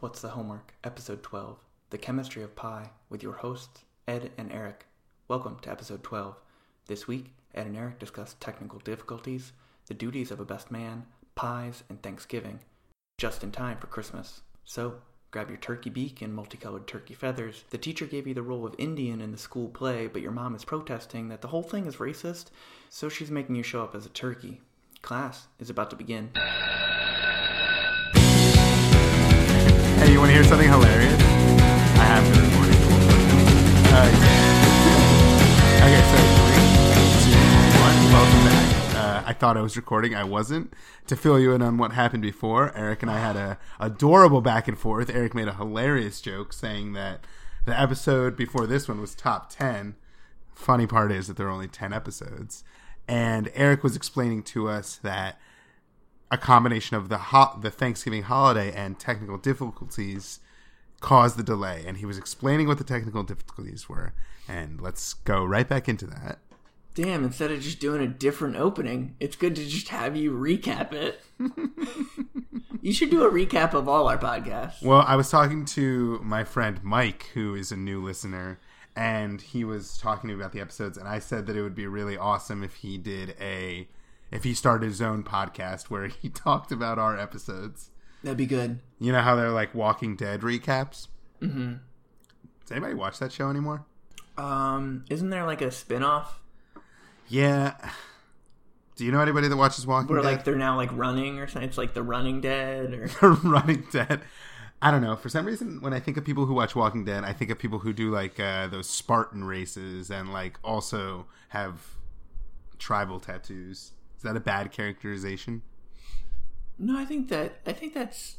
What's the Homework? Episode 12 The Chemistry of Pie with your hosts, Ed and Eric. Welcome to episode 12. This week, Ed and Eric discuss technical difficulties, the duties of a best man, pies, and Thanksgiving, just in time for Christmas. So, grab your turkey beak and multicolored turkey feathers. The teacher gave you the role of Indian in the school play, but your mom is protesting that the whole thing is racist, so she's making you show up as a turkey. Class is about to begin. You want to hear something hilarious? I have been recording. Uh. Okay, so three, two, one. Welcome back. Uh, I thought I was recording. I wasn't. To fill you in on what happened before, Eric and I had a adorable back and forth. Eric made a hilarious joke saying that the episode before this one was top ten. Funny part is that there are only ten episodes, and Eric was explaining to us that a combination of the ho- the Thanksgiving holiday and technical difficulties caused the delay. And he was explaining what the technical difficulties were. And let's go right back into that. Damn, instead of just doing a different opening, it's good to just have you recap it. you should do a recap of all our podcasts. Well, I was talking to my friend Mike, who is a new listener, and he was talking to me about the episodes. And I said that it would be really awesome if he did a if he started his own podcast where he talked about our episodes. That'd be good. You know how they're like Walking Dead recaps? Mm-hmm. Does anybody watch that show anymore? Um, isn't there like a spin-off Yeah. Do you know anybody that watches Walking where Dead? like they're now like running or something? It's like the Running Dead or Running Dead. I don't know. For some reason, when I think of people who watch Walking Dead, I think of people who do like uh, those Spartan races and like also have tribal tattoos. Is that a bad characterization? no. I think that I think that's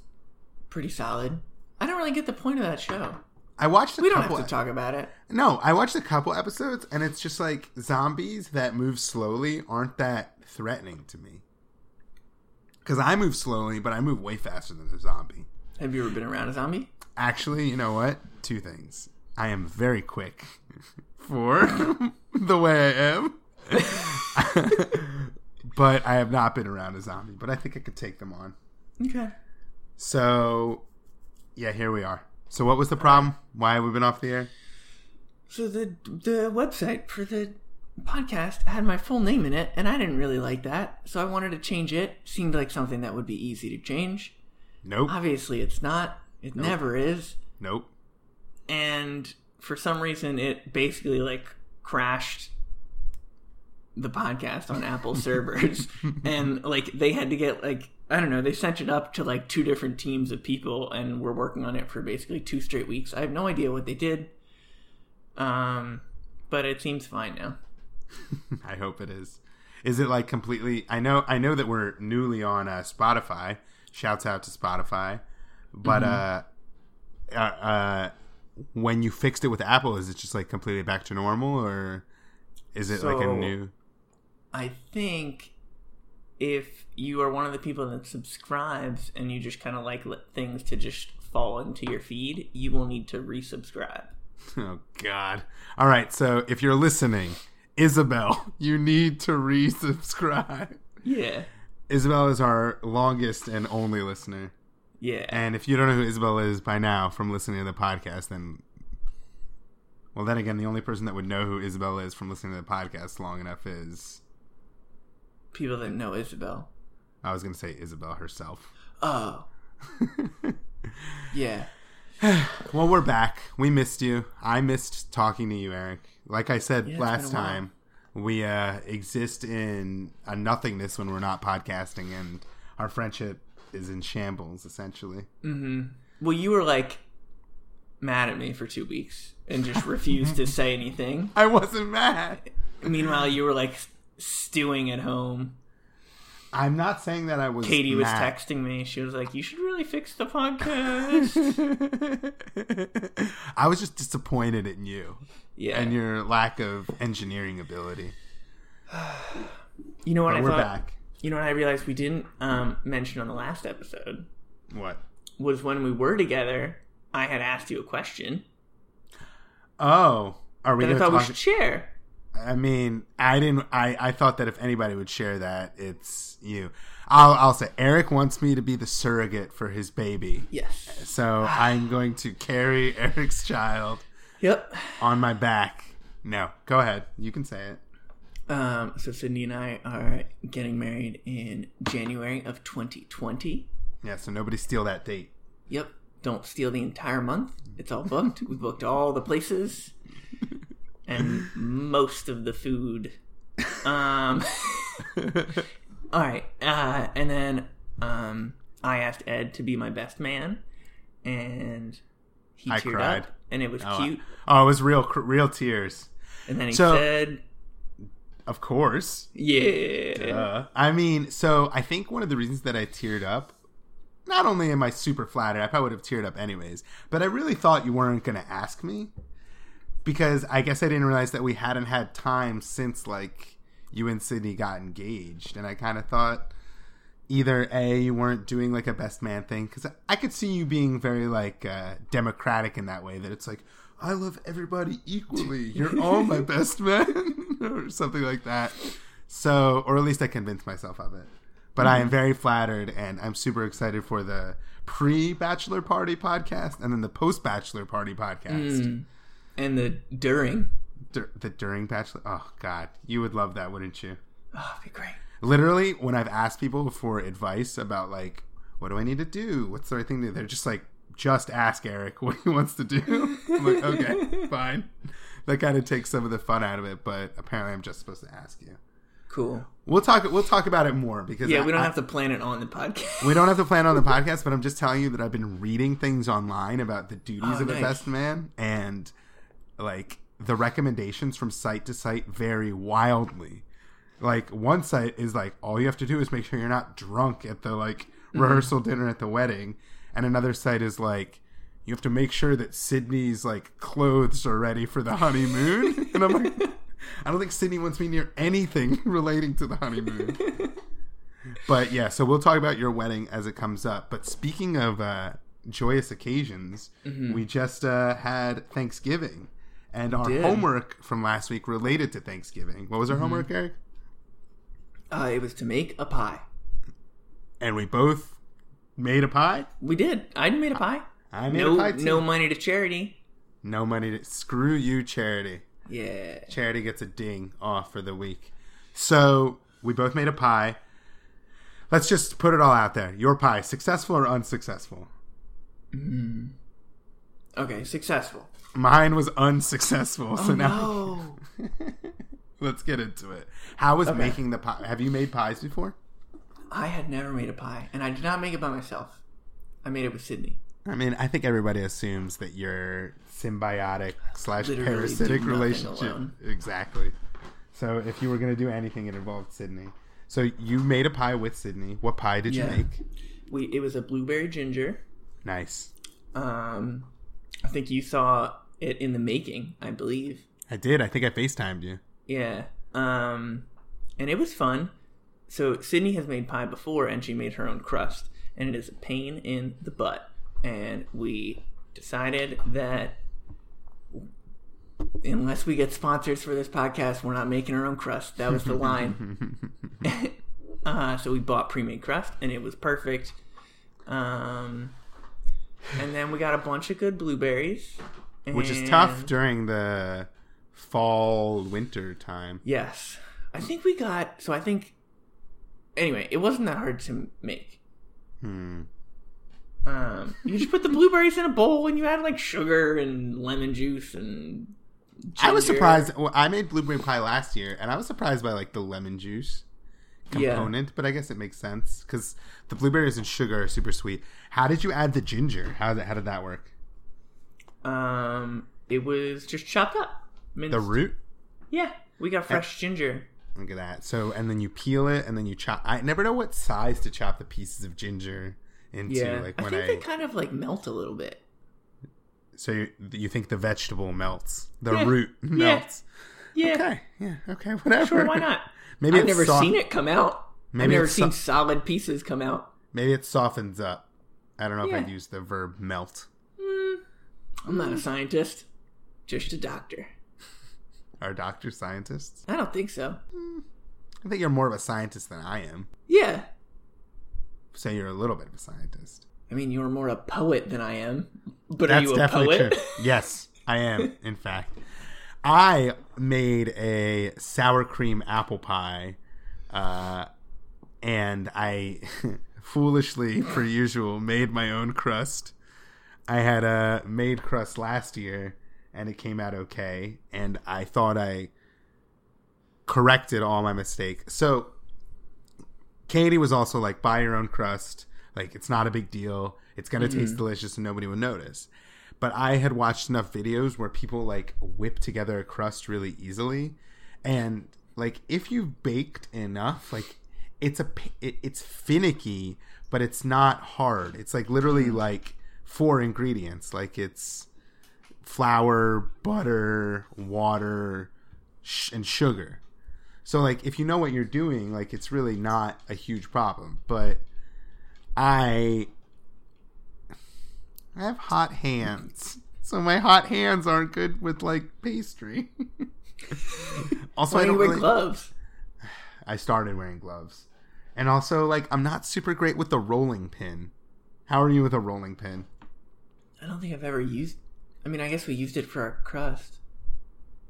pretty solid. I don't really get the point of that show. I watched a We don't have to talk about it. No, I watched a couple episodes, and it's just like zombies that move slowly aren't that threatening to me. Because I move slowly, but I move way faster than a zombie. Have you ever been around a zombie? Actually, you know what? Two things. I am very quick for the way I am. but I have not been around a zombie, but I think I could take them on. Okay. So, yeah, here we are. So, what was the problem? Why have we been off the air? So the the website for the podcast had my full name in it, and I didn't really like that. So I wanted to change it. Seemed like something that would be easy to change. Nope. Obviously, it's not. It never is. Nope. And for some reason, it basically like crashed the podcast on Apple servers, and like they had to get like I don't know. They sent it up to like two different teams of people, and we're working on it for basically two straight weeks. I have no idea what they did. Um, but it seems fine now. I hope it is. Is it like completely? I know. I know that we're newly on uh, Spotify. Shouts out to Spotify. But uh, uh, uh, when you fixed it with Apple, is it just like completely back to normal, or is it like a new? I think if you are one of the people that subscribes and you just kind of like let things to just fall into your feed, you will need to resubscribe. Oh God! All right. So if you're listening, Isabel, you need to resubscribe. Yeah. Isabel is our longest and only listener. Yeah. And if you don't know who Isabel is by now from listening to the podcast, then well, then again, the only person that would know who Isabel is from listening to the podcast long enough is People that know Isabel. I was going to say Isabel herself. Oh. yeah. Well, we're back. We missed you. I missed talking to you, Eric. Like I said Yeah, last been a while. time, we uh, exist in a nothingness when we're not podcasting, and our friendship is in shambles, essentially. Well, you were like mad at me for two weeks and just refused to say anything. I wasn't mad. Meanwhile, you were like stewing at home. I'm not saying that I was. Catie was mad. texting me. She was like, "You should really fix the podcast." I was just disappointed in you Yeah. and your lack of engineering ability. you know what But I we're thought? back. You know what I realized we didn't um, mention on the last episode What? was when we were together. I had asked you a question Oh, are we that I thought to we should share. I mean, I didn't. I, I thought that if anybody would share that, it's you. I'll I'll say Eric wants me to be the surrogate for his baby, Yes. so I'm going to carry Eric's child Yep. on my back. No, go ahead. You can say it. Um, so Sydney and I are getting married in January of 2020. Yeah, so nobody steal that date. Yep. Don't steal the entire month. It's all booked. we booked all the places and most of the food. Um, all right. Uh, and then um, I asked Ed to be my best man, and he I teared cried. up, and it was Oh, cute. Oh, it was real, cr- real tears. And then he So- said, Of course. "Yeah." Uh, I mean, so I think one of the reasons that I teared up, not only am I super flattered, I probably would have teared up anyways, but I really thought you weren't going to ask me because I guess I didn't realize that we hadn't had time since like you and Sydney got engaged, and I kind of thought either a you weren't doing like a best man thing because I could see you being very like uh, democratic in that way that it's like I love everybody equally. You're all my best men, or something like that. So, or at least I convinced myself of it. But I am very flattered, and I'm super excited for the pre-bachelor party podcast and then the post-bachelor party podcast. And the during. Dur- the during bachelor. Oh God, you would love that, wouldn't you? Oh, it'd be great. Literally, when I've asked people for advice about like, what do I need to do? What's the right thing to do? They're just like, just ask Eric what he wants to do. I'm like, okay, fine. That kind of takes some of the fun out of it, but apparently, I'm just supposed to ask you. Cool. We'll talk. We'll talk about it more because Yeah, I- we don't I- have to plan it on the podcast. we don't have to plan on the podcast, but I'm just telling you that I've been reading things online about the duties Oh, of a nice. best man, and like the recommendations from site to site vary wildly. Like one site is like all you have to do is make sure you're not drunk at the like Mm-hmm. rehearsal dinner at the wedding, and another site is like you have to make sure that Sydney's like clothes are ready for the honeymoon, and I'm like. I don't think Sydney wants me near anything relating to the honeymoon. But yeah, so we'll talk about your wedding as it comes up. But speaking of uh, joyous occasions, we just uh, had Thanksgiving, and our did. homework from last week related to Thanksgiving. What was our homework, Eric? Uh, it was to make a pie. And we both made a pie. We did. I made a pie. I made No, a pie too. no money to charity. no money to screw you, charity. Yeah. Charity gets a ding off for the week. So we both made a pie. Let's just put it all out there. Your pie, successful or unsuccessful? Okay, successful. Mine was unsuccessful. so now Oh, let's get into it. How was making the pie? Have you made pies before? I had never made a pie, and I did not make it by myself. I made it with Sydney. I mean, I think everybody assumes that your symbiotic slash Literally parasitic relationship. alone. Exactly. So if you were going to do anything, it involved Sydney. So you made a pie with Sydney. What pie did Yeah. you make? We it was a blueberry ginger. Nice. Um, I think you saw it in the making. I believe. I did. I think I FaceTimed you. Yeah. Um, and it was fun. So Sydney has made pie before, and she made her own crust, and it is a pain in the butt. And we decided that unless we get sponsors for this podcast, we're not making our own crust. That was the line. uh, so we bought pre-made crust, and it was perfect. Um, and then we got a bunch of good blueberries, Which is tough during the fall winter time. Yes. I think we got so I think anyway, it wasn't that hard to make. Hmm. Um you just put the blueberries in a bowl and you add like sugar and lemon juice and I was surprised. Well, I made blueberry pie last year, and I was surprised by like the lemon juice Yeah. component. But I guess it makes sense because the blueberries and sugar are super sweet. How did you add the ginger? How did how did that work? Um it was just chopped up. Minced. The root. Yeah. We got fresh ginger. Look at that. So and then you peel it, and then you chop. I never know what size to chop the pieces of ginger into. Yeah. Like I when think I, they kind of like melt a little bit. so you, you think the vegetable melts, the Yeah. root melts. Yeah. Okay, yeah, okay, whatever. Sure, why not? Maybe I've never soft- seen it come out. Maybe I've never seen so- solid pieces come out. Maybe it softens up. I don't know Yeah. if I'd use the verb melt. I'm not a scientist, just a doctor. Are doctors scientists? I don't think so. I think you're more of a scientist than I am. Yeah. So you're a little bit of a scientist. I mean, you're more a poet than I am. But That's are you a definitely poet? true. Yes, I am. In fact, I made a sour cream apple pie, uh, and I foolishly, per usual, made my own crust. I had a made crust last year, and it came out okay. And I thought I corrected all my mistakes. So Catie was also like, buy your own crust. Like, it's not a big deal. It's going to taste mm-hmm. delicious and nobody will notice. But I had watched enough videos where people like whip together a crust really easily. And like, if you've baked enough, like, it's a it, it's finicky, but it's not hard. It's like literally mm-hmm. like four ingredients. Like it's flour, butter, water, sh- and sugar. So like if you know what you're doing, like it's really not a huge problem. But I I have hot hands. So my hot hands aren't good with like pastry. also Why I do don't wear really, gloves? I started wearing gloves. And also like I'm not super great with the rolling pin. How are you with a rolling pin? I don't think I've ever used. I mean, I guess we used it for our crust.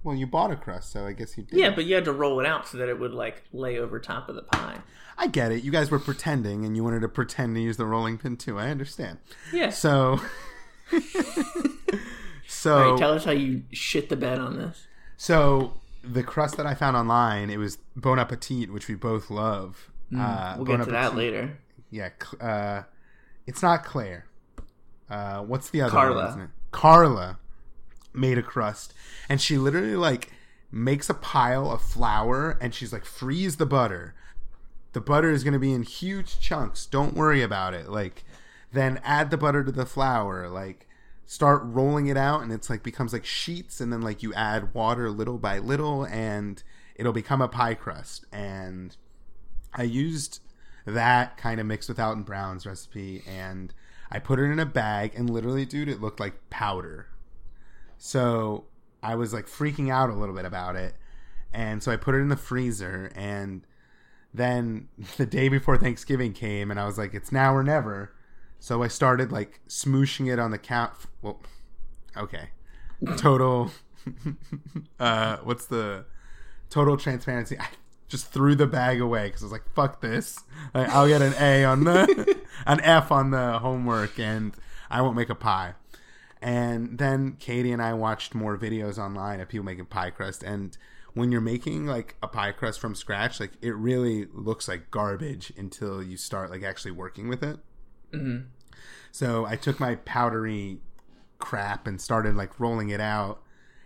Well, you bought a crust, so I guess you did. Yeah, but you had to roll it out so that it would like lay over top of the pie. I get it. You guys were pretending and you wanted to pretend to use the rolling pin too. I understand. Yeah. So So right, tell us how you shit the bed on this. So the crust that I found online, it was Bon Appetit, which we both love. uh, We'll Bon get to that later. Yeah, uh, it's not Claire. Uh, what's the other Carla. one? Carla made a crust, and she literally like makes a pile of flour, and she's like, freeze the butter. The butter is going to be in huge chunks. Don't worry about it. Like, then add the butter to the flour. Like, start rolling it out, and it's like becomes like sheets, and then like you add water little by little, and it'll become a pie crust. And I used that kind of mixed with Alton Brown's recipe, and I put it in a bag, and literally, dude, it looked like powder. So I was like freaking out a little bit about it, and so I put it in the freezer, and then the day before Thanksgiving came, and I was like, it's now or never. So I started like smooshing it on the count. Well, okay, total. uh, what's the total transparency? I just threw the bag away because I was like, "Fuck this! Like, I'll get an A on the an F on the homework, and I won't make a pie." And then Catie and I watched more videos online of people making pie crust, and when you're making like a pie crust from scratch, like it really looks like garbage until you start like actually working with it. Mm-hmm. So I took my powdery crap and started like rolling it out.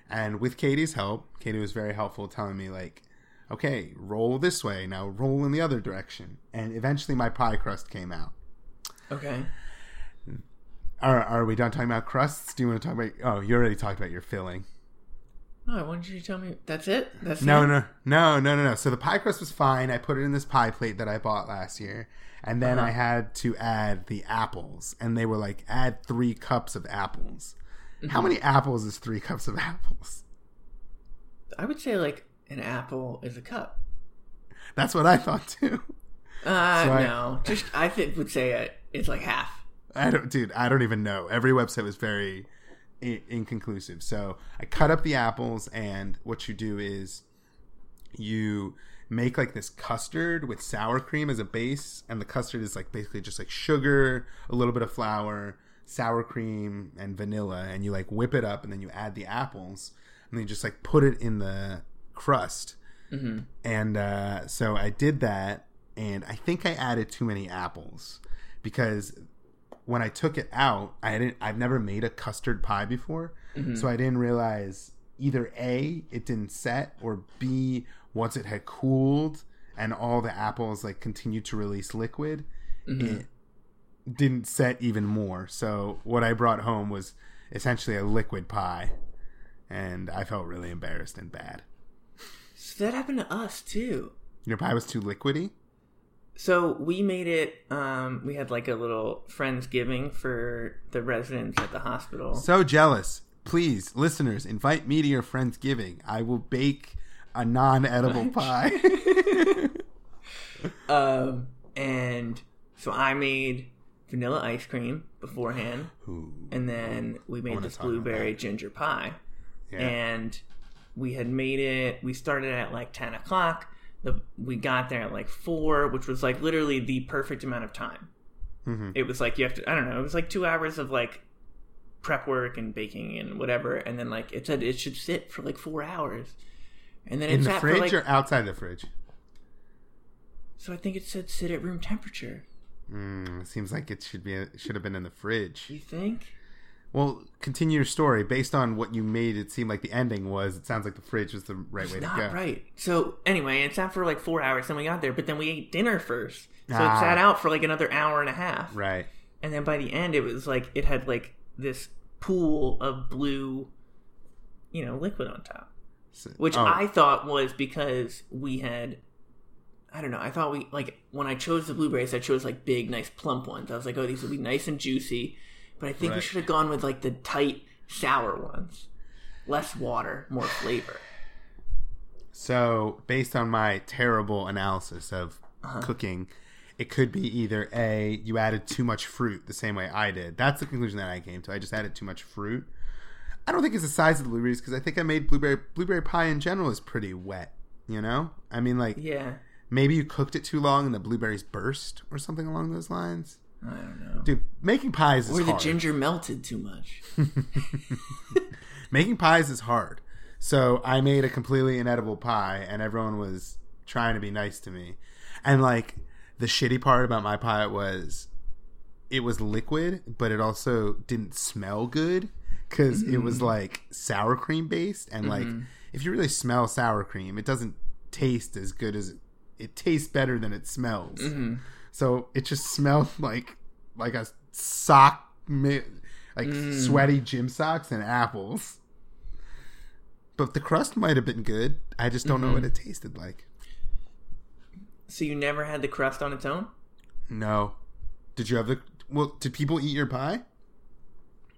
And with Catie's help, Catie was very helpful telling me like, okay, roll this way, now roll in the other direction. And eventually my pie crust came out. Okay. Are, are we done talking about crusts? Do you want to talk about Oh, you already talked about your filling. No, I wanted you to tell me. That's it. That's No, it? no, no, no, no, no. So the pie crust was fine. I put it in this pie plate that I bought last year. And then Uh-huh. I had to add the apples. And they were like, add three cups of apples. How Mm-hmm. many apples is three cups of apples? I would say like an apple is a cup. That's what I thought too. Uh, So I- no. Just I think would say it, it's like half. I don't, dude. I don't even know. Every website was very I- inconclusive. So I cut up the apples, and what you do is you make like this custard with sour cream as a base, and the custard is like basically just like sugar, a little bit of flour, sour cream, and vanilla, and you like whip it up, and then you add the apples, and then you just like put it in the crust. Mm-hmm. And uh, so I did that, and I think I added too many apples because when I took it out, I didn't. I've never made a custard pie before, so I didn't realize either a it didn't set or b once it had cooled and all the apples like continued to release liquid, it didn't set even more. So what I brought home was essentially a liquid pie, and I felt really embarrassed and bad. So that happened to us too. Your pie was too liquidy. So we made it. Um, we had like a little friendsgiving for the residents at the hospital. So jealous. please, listeners, invite me to your Friendsgiving. I will bake a non-edible pie. Um, and so I made vanilla ice cream beforehand, Ooh, and then we made this blueberry ginger pie. yeah. And we had made it. We started at like ten o'clock. The, we got there at like four, which was like literally the perfect amount of time. Mhm. It was like you have to. I don't know. It was like two hours of like prep work and baking and whatever, and then like it said it should sit for like four hours, and then it in the fridge like. or outside the fridge? So I think it said sit at room temperature. Mm, seems like it should be it should have been in the fridge. You think? Well, continue your story. Based on what you made it seem like the ending was, it sounds like the fridge was the right way to Not go. right. So anyway, it sat for like four hours. Then we got there, but then we ate dinner first, so Ah. it sat out for like another hour and a half. Right. And then by the end, it was like it had like this pool of blue, you know, liquid on top, So- which oh, I thought was because we had. I don't know. I thought we like when I chose the blueberries, I chose like big, nice, plump ones. I was like, "Oh, these will be nice and juicy," but I think we should have gone with like the tight, sour ones, less water, more flavor. So, based on my terrible analysis of Uh-huh. cooking, it could be either A, you added too much fruit the same way I did. That's the conclusion that I came to. I just added too much fruit. I don't think it's the size of the blueberries because I think I made blueberry blueberry pie in general is pretty wet. You know, I mean, like Yeah, maybe you cooked it too long and the blueberries burst or something along those lines. I don't know. Dude, making pies is Or the hard. ginger melted too much. making pies is hard. So I made a completely inedible pie, and everyone was trying to be nice to me. And like the shitty part about my pie was, it was liquid, but it also didn't smell good because it was like sour cream based, and like if you really smell sour cream, it doesn't taste as good as it tastes better than it smells. Mm-hmm. So it just smelled like like a sock, like sweaty gym socks and apples. But the crust might have been good. I just don't know what it tasted like. So you never had the crust on its own? No. Did you have the? Well, did people eat your pie?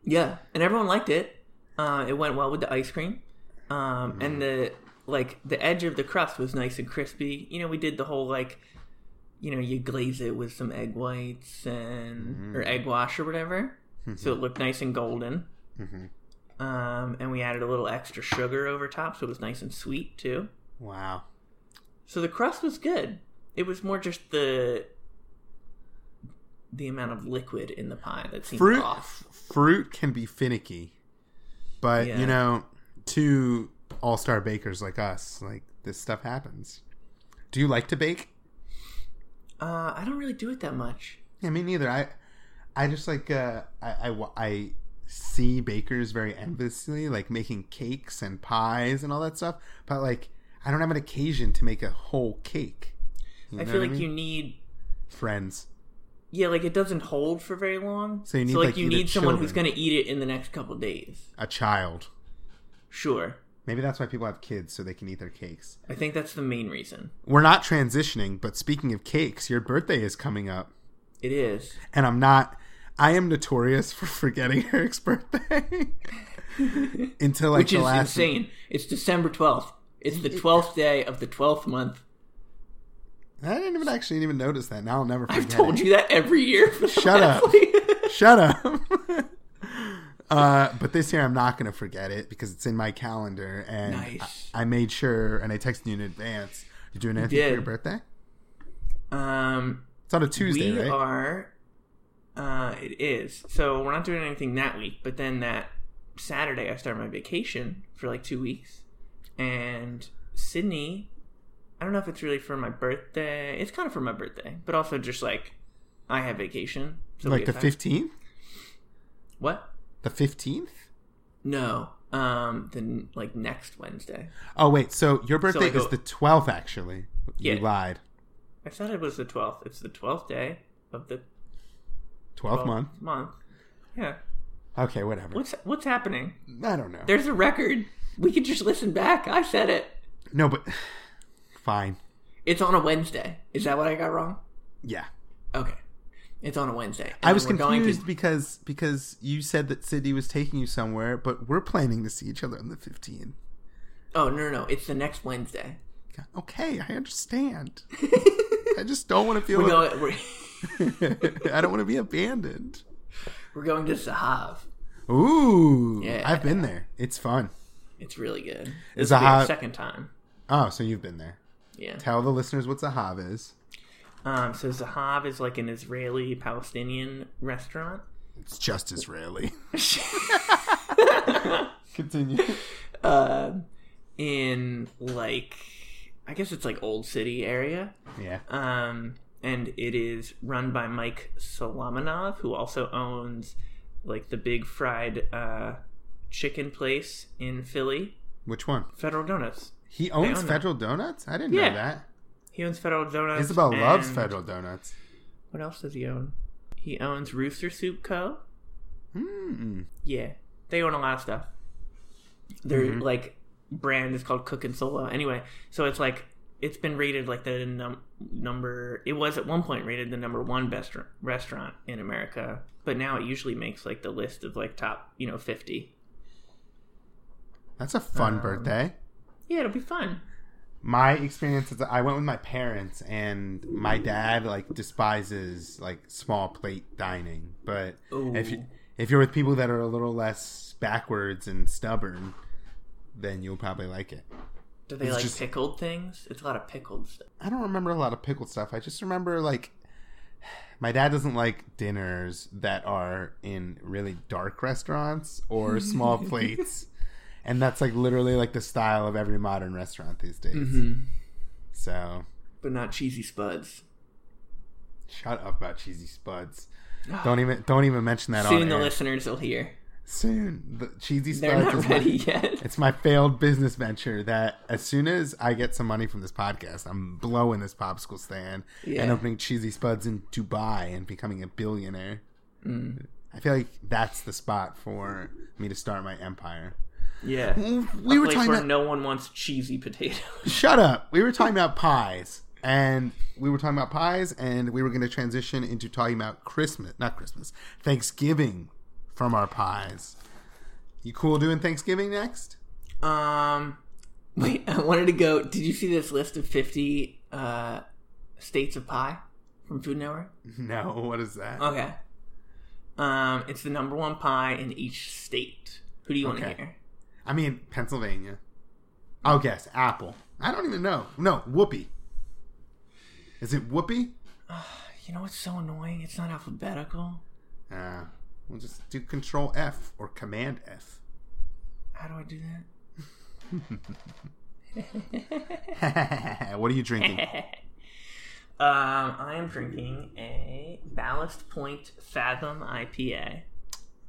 Yeah, and everyone liked it. Uh, it went well with the ice cream, um, Mm-hmm. and the like the edge of the crust was nice and crispy. You know, we did the whole like, you know, you glaze it with some egg whites and Mm-hmm. or egg wash or whatever, so it looked nice and golden. Mhm. Um, and we added a little extra sugar over top, so it was nice and sweet too. Wow. So the crust was good. It was more just the the amount of liquid in the pie that seemed Fruit off. fruit can be finicky, but Yeah. you know, to all star bakers like us, like this stuff happens. Do you like to bake? Uh, I don't really do it that much. Yeah, me neither. I, I just like uh, I, I I see bakers very enviously, like making cakes and pies and all that stuff. But like, I don't have an occasion to make a whole cake. You I feel like you mean? need friends. yeah, like it doesn't hold for very long. So you need, like, like, you need someone who's going to eat it in the next couple days. A child. Sure. Maybe that's why people have kids so they can eat their cakes. I think that's the main reason. We're not transitioning, but speaking of cakes, your birthday is coming up, It is. and I'm not. I am notorious for forgetting Eric's birthday until like Which the is last. insane. It's December 12th. It's the 12th day of the 12th month. I didn't even actually even notice that. Now I'll never forget. I've told it. you that every year. for the Shut up. Shut up. Uh, but this year I'm not going to forget it because it's in my calendar, and Nice. I, I made sure, and I texted you in advance. You doing anything for your birthday? um, It's on a Tuesday, we right? are. Uh, it is. So we're not doing anything that week, but then that Saturday I start my vacation for like two weeks, and Sydney. I don't know if it's really for my birthday. It's kind of for my birthday, but also just like I have vacation. So like the fifteenth. What? The fifteenth. No. Um. Then like next Wednesday. Oh wait, so your birthday go- is the twelfth. Actually, you lied. I thought it was the twelfth. It's the twelfth day of the Twelfth 12th month. Month. Yeah. Okay, whatever. What's what's happening? I don't know. There's a record. We could just listen back. I said it. No, but fine. It's on a Wednesday. Is that what I got wrong? Yeah. Okay. It's on a Wednesday. I was we're to- confused because because you said that Sydney was taking you somewhere, but we're planning to see each other on the 15th. Oh no, no, no! It's the next Wednesday. Okay, I understand. I just don't want to feel. We're going. We're, I don't want to be abandoned. we're going to Zahav. Ooh, Yeah. I've been there. It's fun. It's really good. It's Zahav- second time. Oh, so you've been there. Yeah. Tell the listeners what Zahav is. Um. So Zahav is like an Israeli Palestinian restaurant. It's just Israeli. Continue. uh, in like, I guess it's like Old City area. Yeah. Um, and it is run by Mike Solomonov, who also owns like the big fried uh, chicken place in Philly, Which one? Federal Donuts. He owns own that. Federal Donuts? I didn't Yeah. know that. He owns Federal Donuts. Isabel loves Federal Donuts. What else does he own? He owns Rooster Soup Co. Mm. Yeah, they own a lot of stuff. Their Mhm. like brand is called Cook and Solo. Anyway, so it's like it's been rated like the num- number. It was at one point rated the number one best r- restaurant in America, but now it usually makes like the list of like top you know fifty. That's a fun Um, birthday. Yeah, it'll be fun. My experience is I went with my parents and my dad like despises like small plate dining. But if you if you're with people that are a little less backwards and stubborn, then you'll probably like it. Do they it's like just- pickled things? It's a lot of pickled stuff. I don't remember a lot of pickled stuff. I just remember like my dad doesn't like dinners that are in really dark restaurants or small plates. And that's like literally like the style of every modern restaurant these days. Mm-hmm. So But not cheesy spuds. shut up about cheesy spuds. Don't even don't even mention that Soon on the air. listeners will hear. Soon the cheesy spuds. They're not ready my, yet. it's my failed business venture that as soon as I get some money from this podcast, I'm blowing this popsicle stand Yeah. and opening cheesy spuds in Dubai and becoming a billionaire. Mm. I feel like that's the spot for me to start my empire. Yeah. We A were talking about no one wants cheesy potatoes. Shut up. We were talking about pies. And we were talking about pies, and we were going to transition into talking about Christmas, not Christmas, Thanksgiving from our pies. You cool doing Thanksgiving next? Um, wait, I wanted to go. Did you see this list of fifty uh, states of pie from Food Network? No, what is that? Okay. Um, it's the number one pie in each state. Who do you want to Okay. hear? I mean, Pennsylvania. I'll guess apple. I don't even know. No, whoopee. Is it whoopee? You know what's so annoying? It's not alphabetical. Uh, we'll just do Control F or Command F. How do I do that? what are you drinking? um, I am drinking a Ballast Point Fathom IPA.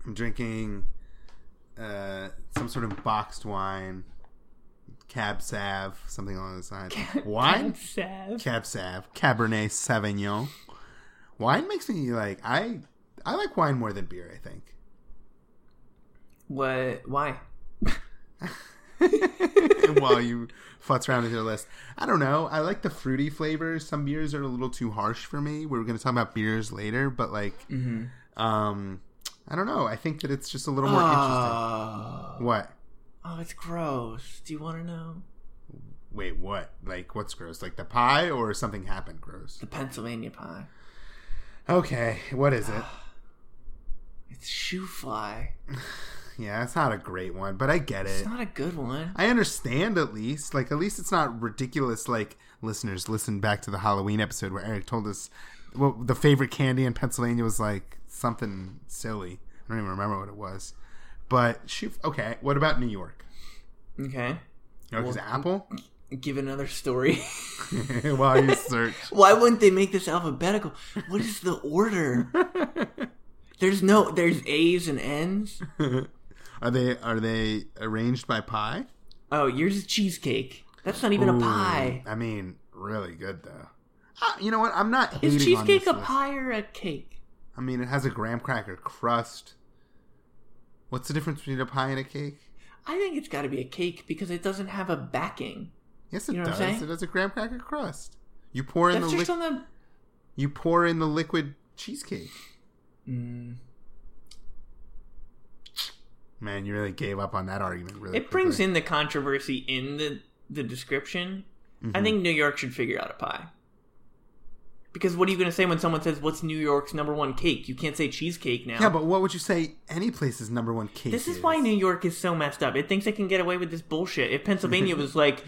I'm drinking uh, some sort of boxed wine, Cab Sav, something along those lines. Wine? Sav. Cab Sav, Cabernet Sauvignon. Wine makes me like I I like wine more than beer. I think. What? Why? While you futz around with your list, I don't know. I like the fruity flavors. Some beers are a little too harsh for me. We are going to talk about beers later, but like, Mm-hmm. um, I don't know. I think that it's just a little more interesting. Oh. What? oh, it's gross. Do you want to know? Wait, what? Like, what's gross? Like the pie or something happened gross? The Pennsylvania pie. Okay, what is it? It's shoofly. Yeah, it's not a great one, but I get it. It's not a good one. I understand at least. Like, at least it's not ridiculous. Like, listeners, listen back to the Halloween episode where Eric told us well, the favorite candy in Pennsylvania was like something silly. I don't even remember what it was. But shoot, okay. What about New York? Okay. You know, Well, Apple. Give another story. While you search, Why wouldn't they make this alphabetical? What is the order? There's no. There's A's and N's. are they are they arranged by pie? Oh, yours is cheesecake. That's not even a pie. I mean, really good though. You know what? I'm not Is cheesecake a pie or a cake? I mean, it has a graham cracker crust. What's the difference between a pie and a cake? I think it's got to be a cake because it doesn't have a backing. Yes, it You know does. It has a graham cracker crust. You pour in That's the just liq- on the. you pour in the liquid cheesecake. Mm. Man, you really gave up on that argument. Really, It brings in the controversy in the the description. I think New York should figure out a pie. Because what are you going to say when someone says, "What's New York's number one cake?" You can't say cheesecake now. Yeah, but what would you say? Any place's number one cake. This is why New York is so messed up. It thinks it can get away with this bullshit. If Pennsylvania was like,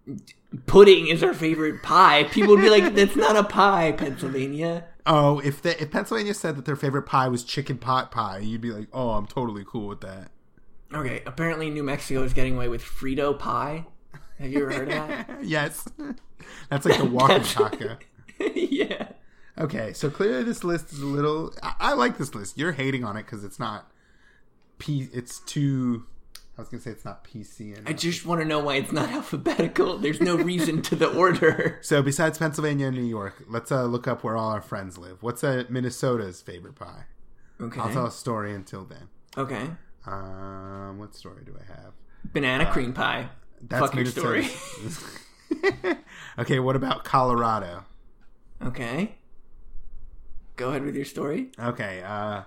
pudding is our favorite pie, people would be like, that's not a pie, Pennsylvania. Oh, if the, if Pennsylvania said that their favorite pie was chicken pot pie, you'd be like, oh, I'm totally cool with that. Okay, apparently New Mexico is getting away with Frito pie. Have you ever heard of that? yes, that's like the walking taco. yeah. Okay, so clearly this list is a little. I, I like this list. You're hating on it because it's not. P. It's too. I was gonna say it's not PC. I just want to know why it's not alphabetical. There's no reason to the order. So besides Pennsylvania and New York, let's uh, look up where all our friends live. What's uh, Minnesota's favorite pie? Okay. I'll tell a story until then. Okay. Um, what story do I have? Banana cream pie. That's Fuck your story. Okay, what about Colorado? Okay. Go ahead with your story. Okay, uh,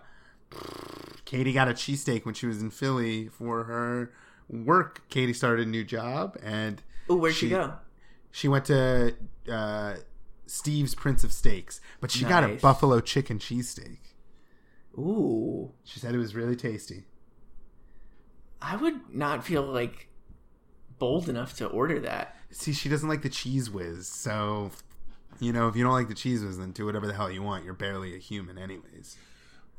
Catie got a cheesesteak when she was in Philly for her work. Catie started a new job, and Oh, where'd she, go? she went to uh, Steve's Prince of Steaks, but she got a buffalo chicken cheesesteak. Ooh. She said it was really tasty. I would not feel like bold enough to order that. See, she doesn't like the Cheez Whiz, so you know if you don't like the cheeses, then do whatever the hell you want. You're barely a human, anyways.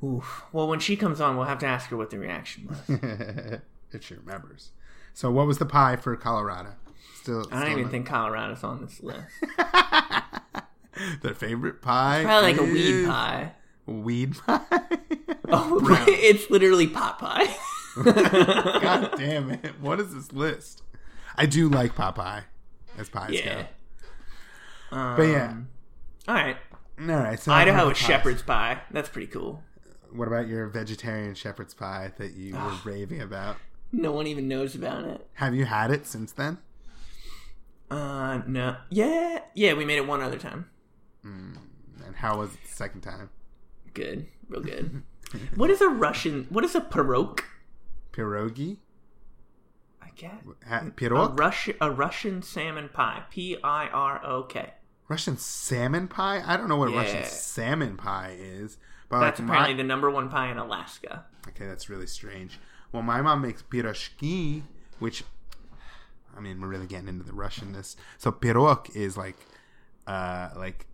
Oof. Well, when she comes on, we'll have to ask her what the reaction was. if she remembers. So, what was the pie for Colorado? Still, I don't even think Colorado's on this list. their favorite pie. Probably like a weed pie. Weed pie. Oh, it's literally pot pie. God damn it! What is this list? I do like pot pie, as pies yeah. Um, But yeah. All right. All right. So Idaho is shepherd's pie. That's pretty cool. What about your vegetarian shepherd's pie that you were raving about? No one even knows about it. Have you had it since then? Uh, no. Yeah. Yeah, we made it one other time. And how was it the second time? Good. Real good. what is a Russian? What is a pirog? Pierogi? I guess. Ha- A? Russian, a Russian salmon pie. P I R O K. Russian salmon pie? I don't know what Russian salmon pie is. But That's like apparently my- the number one pie in Alaska. Okay, that's really strange. Well, my mom makes pirashki, which I mean, we're really getting into the Russianness. So pirog is like, uh, like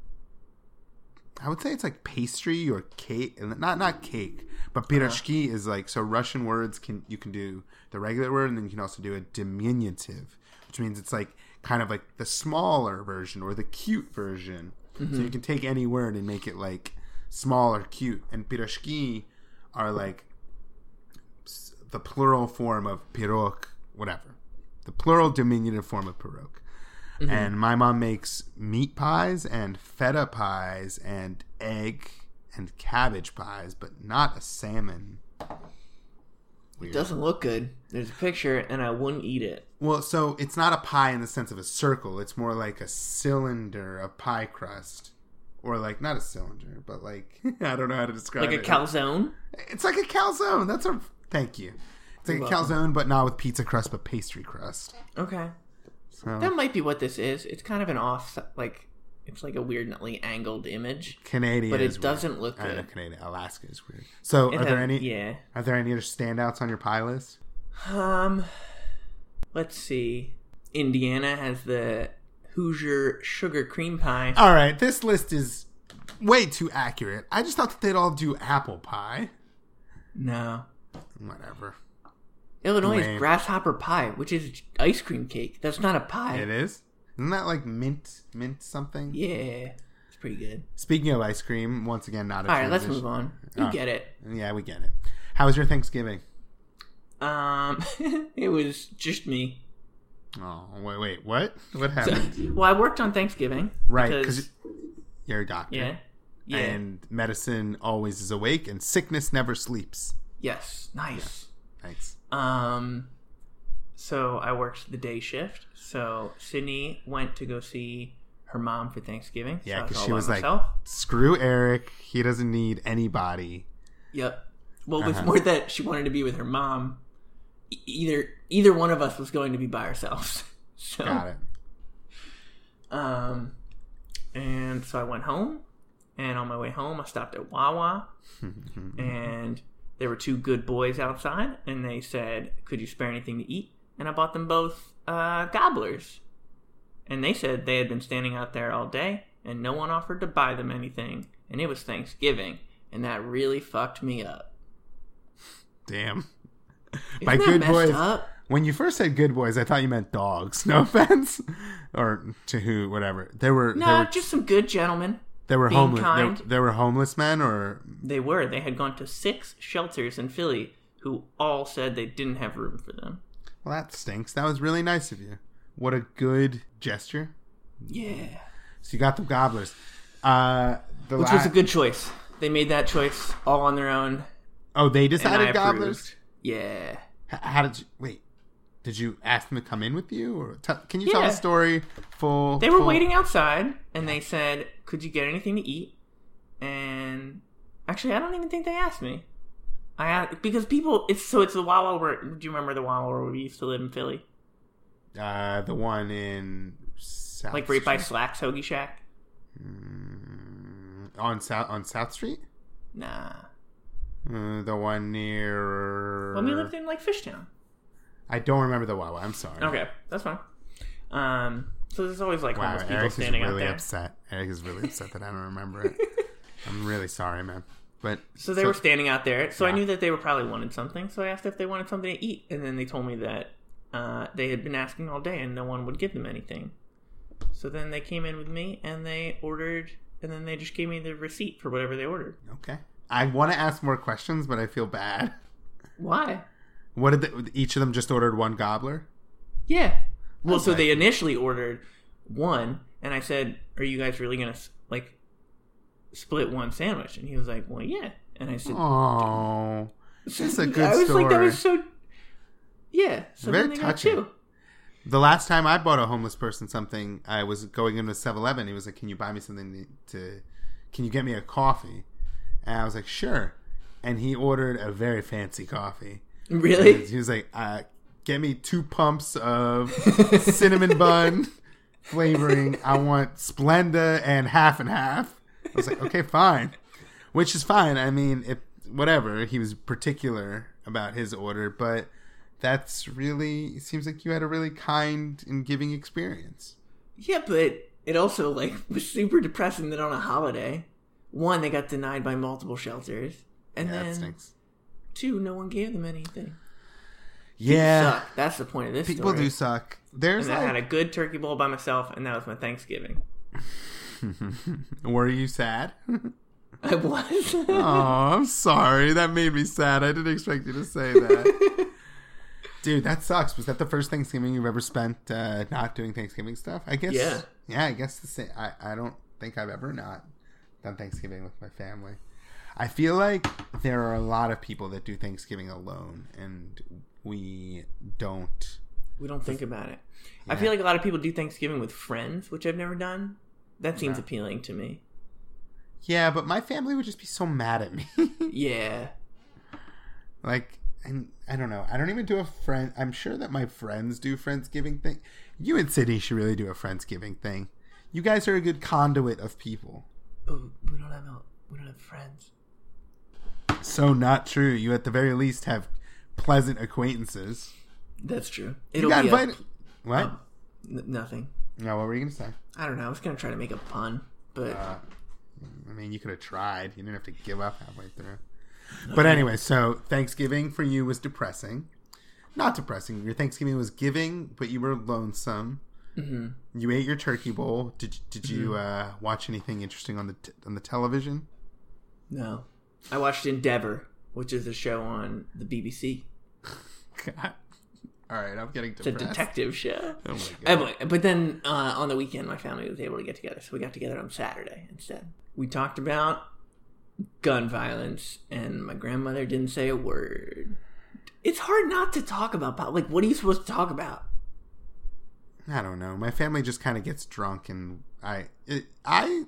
I would say it's like pastry or cake, not not cake, but pirashki is like so. Russian words can you can do the regular word, and then you can also do a diminutive, which means it's like kind of like the smaller version or the cute version. So you mm-hmm. can take any word and make it like small or cute. And pirashki are like the plural form of pirog, whatever. The plural diminutive form of pirog. Mm-hmm. And my mom makes meat pies and feta pies and egg and cabbage pies, but not a salmon. Weird. Doesn't look good. There's a picture, and I wouldn't eat it. Well, so it's not a pie in the sense of a circle. It's more like a cylinder of pie crust. Or like not a cylinder, but like I don't know how to describe it. Like a calzone. It's like a calzone. That's a thank you. It's like You're a welcome. calzone, but not with pizza crust, but pastry crust. Okay. So That might be what this is. It's kind of an off, like, it's like a weirdly angled image, Canadian, but it doesn't look good. I know. Canadian. Alaska is weird. So, It are there any? Yeah. Are there any other standouts on your pie list? Um, let's see. Indiana has the Hoosier sugar cream pie. All right, this list is way too accurate. I just thought that they'd all do apple pie. No. Whatever. Illinois Lame. is grasshopper pie, which is ice cream cake. That's not a pie. It is. Isn't that like mint, mint something? Yeah. It's pretty good. Speaking of ice cream, once again, not a. All right, let's move on. You Oh. get it. Yeah, we get it. How was your Thanksgiving? Um, it was just me. Oh, wait, wait, what? What happened? Well, I worked on Thanksgiving. right, because- you're a doctor. yeah, yeah, And medicine always is awake, and sickness never sleeps. yes, nice. Thanks. Um, so I worked the day shift. So Sydney went to go see her mom for Thanksgiving. Yeah, because all she was myself. like, "Screw Eric. He doesn't need anybody." Yep. Well, it was Uh-huh. more that she wanted to be with her mom. E- Either either one of us was going to be by ourselves. So, Got it. um, and so I went home, and on my way home, I stopped at Wawa, and there were two good boys outside, and they said, "Could you spare anything to eat?" And I bought them both uh, gobblers, and they said they had been standing out there all day, and no one offered to buy them anything, and it was Thanksgiving, and that really fucked me up. Damn. Isn't By good boys, up? when you first said good boys, I thought you meant dogs. No offense, or to who, whatever. There were No, there were just some good gentlemen. there were homeless there, there were homeless men, or They were. They had gone to six shelters in Philly who all said they didn't have room for them. Well, that stinks. That was really nice of you. What a good gesture. Yeah. So you got the gobblers. Uh, the Which la- was a good choice. They made that choice all on their own. oh, they decided gobblers. approved. Yeah. H- How did you wait? Did you ask them to come in with you, or t- can you tell Yeah. the story full? They were full- waiting outside and they said, Could you get anything to eat? And actually, I don't even think they asked me. I because people, it's so it's the Wawa where, do you remember the Wawa where we used to live in Philly? Uh, the one in South Like right by Slacks Hoagie Shack? Mm, on South on South Street. Nah. Uh, the one near. When we lived in like Fishtown. I don't remember the Wawa. I'm sorry. Okay, that's fine. Um, so there's always like Wow, homeless people Eric is standing out really there. upset. Eric is really upset that I don't remember it. I'm really sorry, man. But So they were standing out there. So I knew that they were probably wanted something. So I asked if they wanted something to eat, and then they told me that uh, they had been asking all day and no one would give them anything. So then they came in with me and they ordered, and then they just gave me the receipt for whatever they ordered. okay. I want to ask more questions, but I feel bad. Why? What did they, each of them just ordered one gobbler? Yeah. Well, so they initially ordered one, and I said, "Are you guys really gonna like split one sandwich?" And he was like, "Well, yeah." And I said, Oh, that's a good I was like, that story. was so. Yeah, so Very touching. The last time I bought a homeless person something, I was going into 7-Eleven. He was like, "Can you buy me something to? Can you get me a coffee?" And I was like, "Sure." And he ordered a very fancy coffee. Really? He was like, uh, "Get me two pumps of cinnamon bun flavoring. I want Splenda and half and half." I was like, "Okay, fine," which is fine. I mean, if whatever he was particular about his order, but that's really it seems like you had a really kind and giving experience. Yeah, but it also like was super depressing that on a holiday, one they got denied by multiple shelters, and Yeah, then two no one gave them anything. Yeah, Suck. That's the point of this. people story. do suck. There's And I had a good turkey bowl by myself, and that was my Thanksgiving. Were you sad? I was. oh, I'm sorry. That made me sad. I didn't expect you to say that. Dude, that sucks. Was that the first Thanksgiving you've ever spent uh, not doing Thanksgiving stuff? I guess. Yeah. Yeah, I guess the same. I, I don't think I've ever not done Thanksgiving with my family. I feel like there are a lot of people that do Thanksgiving alone, and we don't. we don't think about it. I feel like a lot of people do Thanksgiving with friends, which I've never done. That seems No. appealing to me. Yeah, but my family would just be so mad at me. Yeah. like, and I don't know. I don't even do a friend. I'm sure that my friends do Friendsgiving thing. You and Sydney should really do a Friendsgiving thing. You guys are a good conduit of people. But we don't have a, we don't have friends. So not true. You at the very least have pleasant acquaintances. That's true. You It'll got be a- what? um, n- nothing. No, what were you gonna say? I don't know. I was gonna try to make a pun, but Uh, I mean, you could have tried. You didn't have to give up halfway through. But anyway, so Thanksgiving for you was depressing. Not depressing. Your Thanksgiving was giving, but you were lonesome. Mhm. You ate your turkey bowl. Did Did you uh, watch anything interesting on the t- on the television? no. I watched Endeavour, which is a show on the BBC. God. All right, I'm getting It's a detective show. Oh my god. But, but then uh, on the weekend, my family was able to get together, so we got together on Saturday instead. We talked about gun violence, and my grandmother didn't say a word. It's hard not to talk about pol- like what are you supposed to talk about? I don't know. My family just kind of gets drunk and I it, I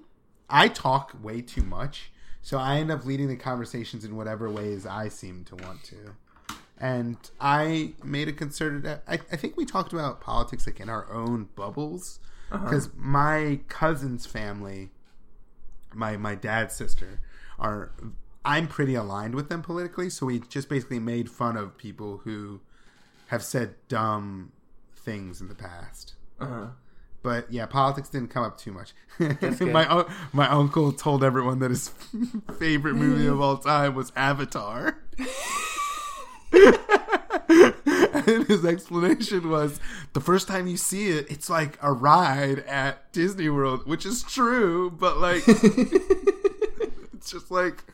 I talk way too much, so I end up leading the conversations in whatever ways I seem to want to. And I made a concerted. I, I think we talked about politics like in our own bubbles, because my cousin's family, my my dad's sister, are I'm pretty aligned with them politically. So we just basically made fun of people who have said dumb things in the past. Uh-huh. But yeah, politics didn't come up too much. my my uncle told everyone that his favorite movie of all time was Avatar. and his explanation was the first time you see it, it's like a ride at Disney World, which is true, but like it's just like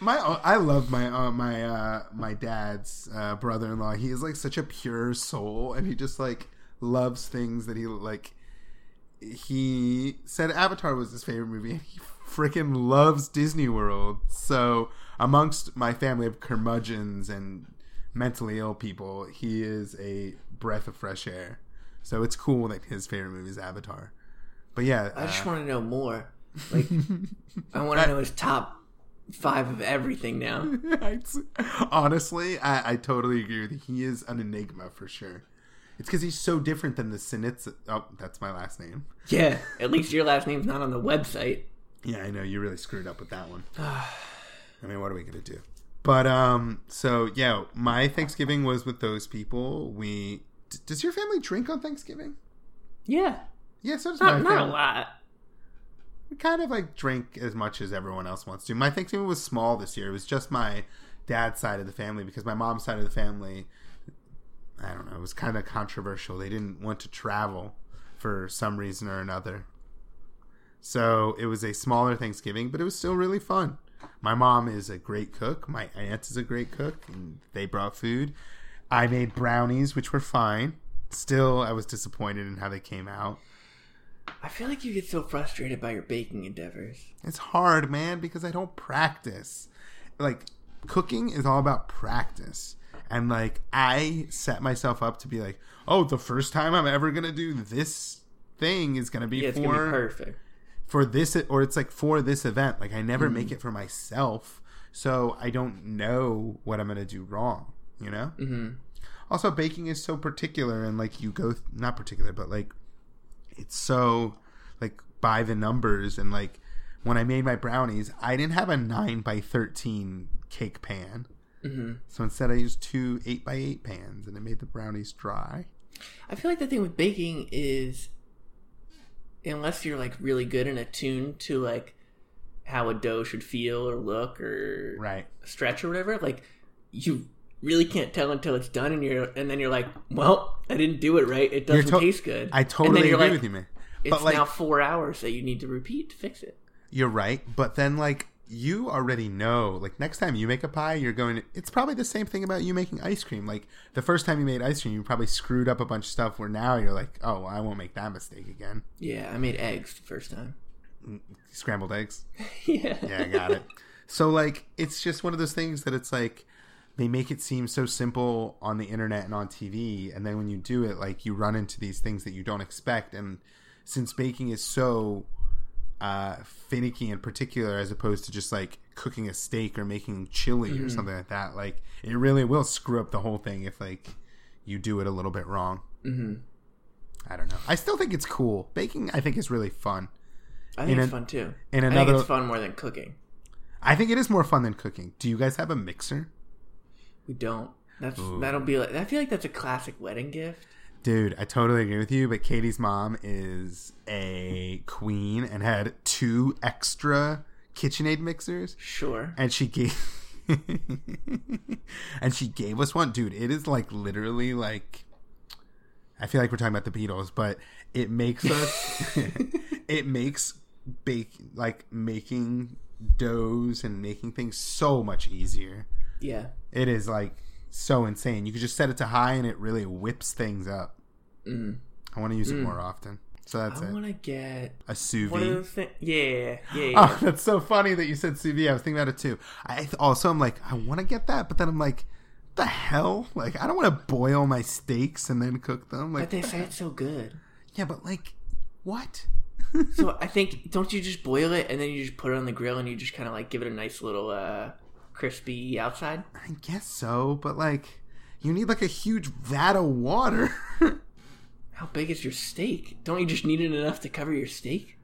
my I love my uh, my uh, my dad's uh, brother-in-law. He is like such a pure soul, and he just like loves things that he like. He said Avatar was his favorite movie, and he freaking loves Disney World. So amongst my family of curmudgeons and mentally ill people, he is a breath of fresh air. So it's cool that his favorite movie is Avatar. But yeah, I just uh, want to know more. Like, I want to know his top five of everything now. honestly, I, I totally agree with you. He is an enigma for sure. It's because he's so different than the Sinitz. Oh, that's my last name. Yeah, at least your last name's not on the website. Yeah, I know you really screwed up with that one. I mean, what are we gonna do? But um, so yeah, my Thanksgiving was with those people. We d- does your family drink on Thanksgiving? Yeah, Yeah, so does my not, not a lot. We kind of like drink as much as everyone else wants to. My Thanksgiving was small this year. It was just my dad's side of the family because my mom's side of the family, I don't know, it was kind of controversial. They didn't want to travel for some reason or another. So it was a smaller Thanksgiving, but it was still really fun. My mom is a great cook. My aunt is a great cook, and they brought food. I made brownies, which were fine. Still, I was disappointed in how they came out. I feel like you get so frustrated by your baking endeavors. It's hard, man, because I don't practice. Like cooking is all about practice. And like I set myself up to be like, "Oh, the first time I'm ever going to do this thing is going to be Yeah, it's for gonna be perfect. For this or it's like for this event. Like I never Mm-hmm. make it for myself, so I don't know what I'm going to do wrong, you know? hmm also baking is so particular and like you go not particular but like it's so like by the numbers and like when i made my brownies i didn't have a 9 by 13 cake pan hmm so instead i used two 8 by 8 pans and it made the brownies dry I feel like the thing with baking is, unless you're like really good and attuned to like how a dough should feel or look or right stretch or whatever, like you really can't tell until it's done, and you're and then you're like, well, I didn't do it right. It doesn't to- taste good. i totally agree like, with you man It's like now four hours that you need to repeat to fix it. you're right but then like you already know like next time you make a pie you're going to, it's probably the same thing about you making ice cream like the first time you made ice cream you probably screwed up a bunch of stuff where now you're like oh well, i won't make that mistake again Yeah, I made eggs the first time. Mm, scrambled eggs yeah. yeah i got it so like it's just one of those things that it's like they make it seem so simple on the internet and on tv and then when you do it like you run into these things that you don't expect and since baking is so uh, finicky in particular as opposed to just like cooking a steak or making chili or something like that like it really will screw up the whole thing if like you do it a little bit wrong hmm i don't know i still think it's cool baking i think is really fun I think In it's an- fun too. in I think it's fun more than cooking. i think it is more fun than cooking do you guys have a mixer We don't. That's Ooh. that'll be like. I feel like that's a classic wedding gift. Dude, I totally agree with you, but Catie's mom is a queen and had two extra KitchenAid mixers Sure. and she gave and she gave us one. Dude, it is like literally like I feel like we're talking about the Beatles, but it makes us it makes bake like making doughs and making things so much easier. Yeah. It is like so insane. You could just set it to high and it really whips things up. Mm. I want to use it more often. So that's I it. I want to get A sous vide. things. Yeah, yeah, yeah. Oh, that's so funny that you said sous vide. I was thinking about it too. I th- also I'm like, I want to get that, but then I'm like, the hell? Like, I don't want to boil my steaks and then cook them. Like, but they say it's so good. yeah, but like, what? So I think don't you just boil it and then you just put it on the grill and you just kind of like give it a nice little uh, crispy outside. I guess so, but like, you need like a huge vat of water. How big is your steak? Don't you just need it enough to cover your steak?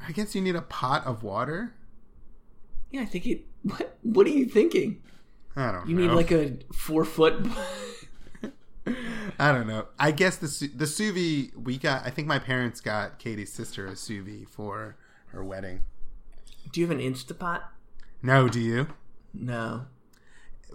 I guess you need a pot of water. Yeah, I think it. What? What are you thinking? I don't know. You know. need like a four foot. I don't know. I guess the the sous vide we got. I think my parents got Catie's sister a sous vide for her wedding. Do you have an Instapot? No, do you? No.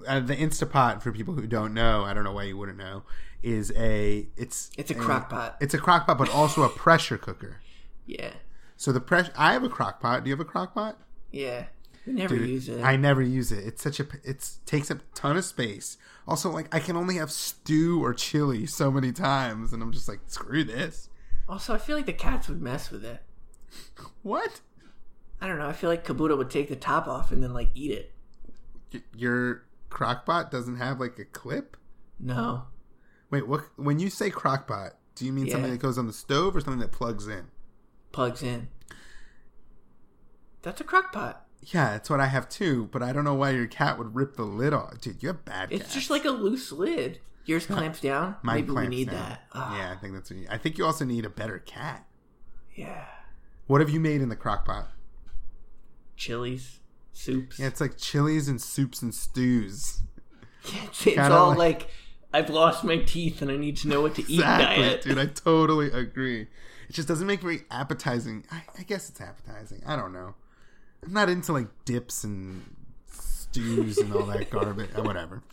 Uh, the Instapot, for people who don't know, I don't know why you wouldn't know, is a it's It's a crock pot. It's a crock pot, but also a pressure cooker. Yeah. So the press. I have a crock pot. Do you have a crock pot? Yeah. We never Dude, use it. I never use it. It's such a. It's takes up a ton of space. Also, like I can only have stew or chili so many times, and I'm just like, screw this. also, I feel like the cats would mess with it. What? I don't know. I feel like Kabuto would take the top off and then like eat it. Y- Crockpot doesn't have like a clip? No. Wait, what? When you say crockpot, do you mean something that goes on the stove or something that plugs in? Plugs in. That's a crock pot. Yeah, that's what I have too. But I don't know why your cat would rip the lid off. Dude, you have bad. It's cats. just like a loose lid. Yours clamps down. Mine Maybe we need down. that. Ah, Yeah, I think that's. What you, I think you also need a better cat. yeah. What have you made in the crockpot? Chilies, soups. Yeah, it's like chilies and soups and stews. it's it's all like- like, I've lost my teeth and I need to know what to eat Exactly, diet. dude. I totally agree. It just doesn't make very appetizing. I, I guess it's appetizing. I don't know. I'm not into like dips and stews and all that garbage. Uh, Whatever.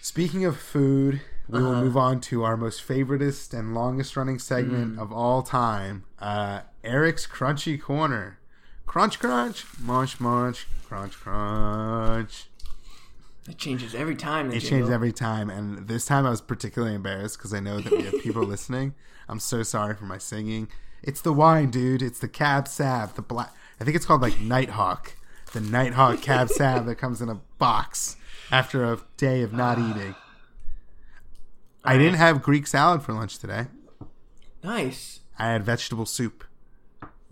Speaking of food, we will move on to our most favoritist and longest running segment of all time, uh, Eric's Crunchy Corner. Crunch, crunch, munch, munch, crunch, crunch. It changes every time. It changed every time, and this time I was particularly embarrassed because I know that we have people listening. I'm so sorry for my singing. It's the wine, dude. It's the Cab Sav, the black. I think it's called like Nighthawk, the Nighthawk Cab Sav that comes in a box after a day of not ah. eating. I didn't have Greek salad for lunch today. Nice. I had vegetable soup.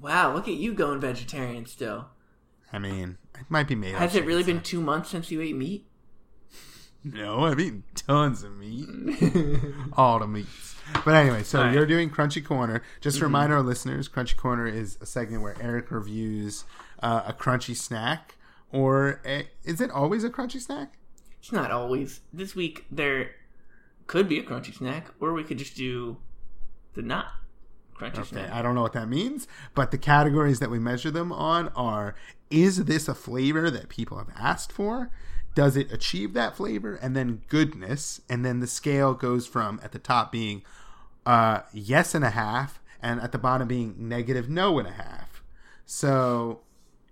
Wow, look at you going vegetarian still. I mean, it might be made. Has it really been two months since you ate meat? No, I've eaten tons of meat. All the meats. But anyway, so right. you're doing Crunchy Corner. Just to remind our listeners, Crunchy Corner is a segment where Eric reviews uh, a crunchy snack. Or a, is it always a crunchy snack? It's not always. This week there could be a crunchy snack, or we could just do the not crunchy Okay. I don't know what that means, but the categories that we measure them on are is this a flavor that people have asked for? Does it achieve that flavor? And then goodness. And then the scale goes from at the top being uh, yes and a half, and at the bottom being negative no and a half. So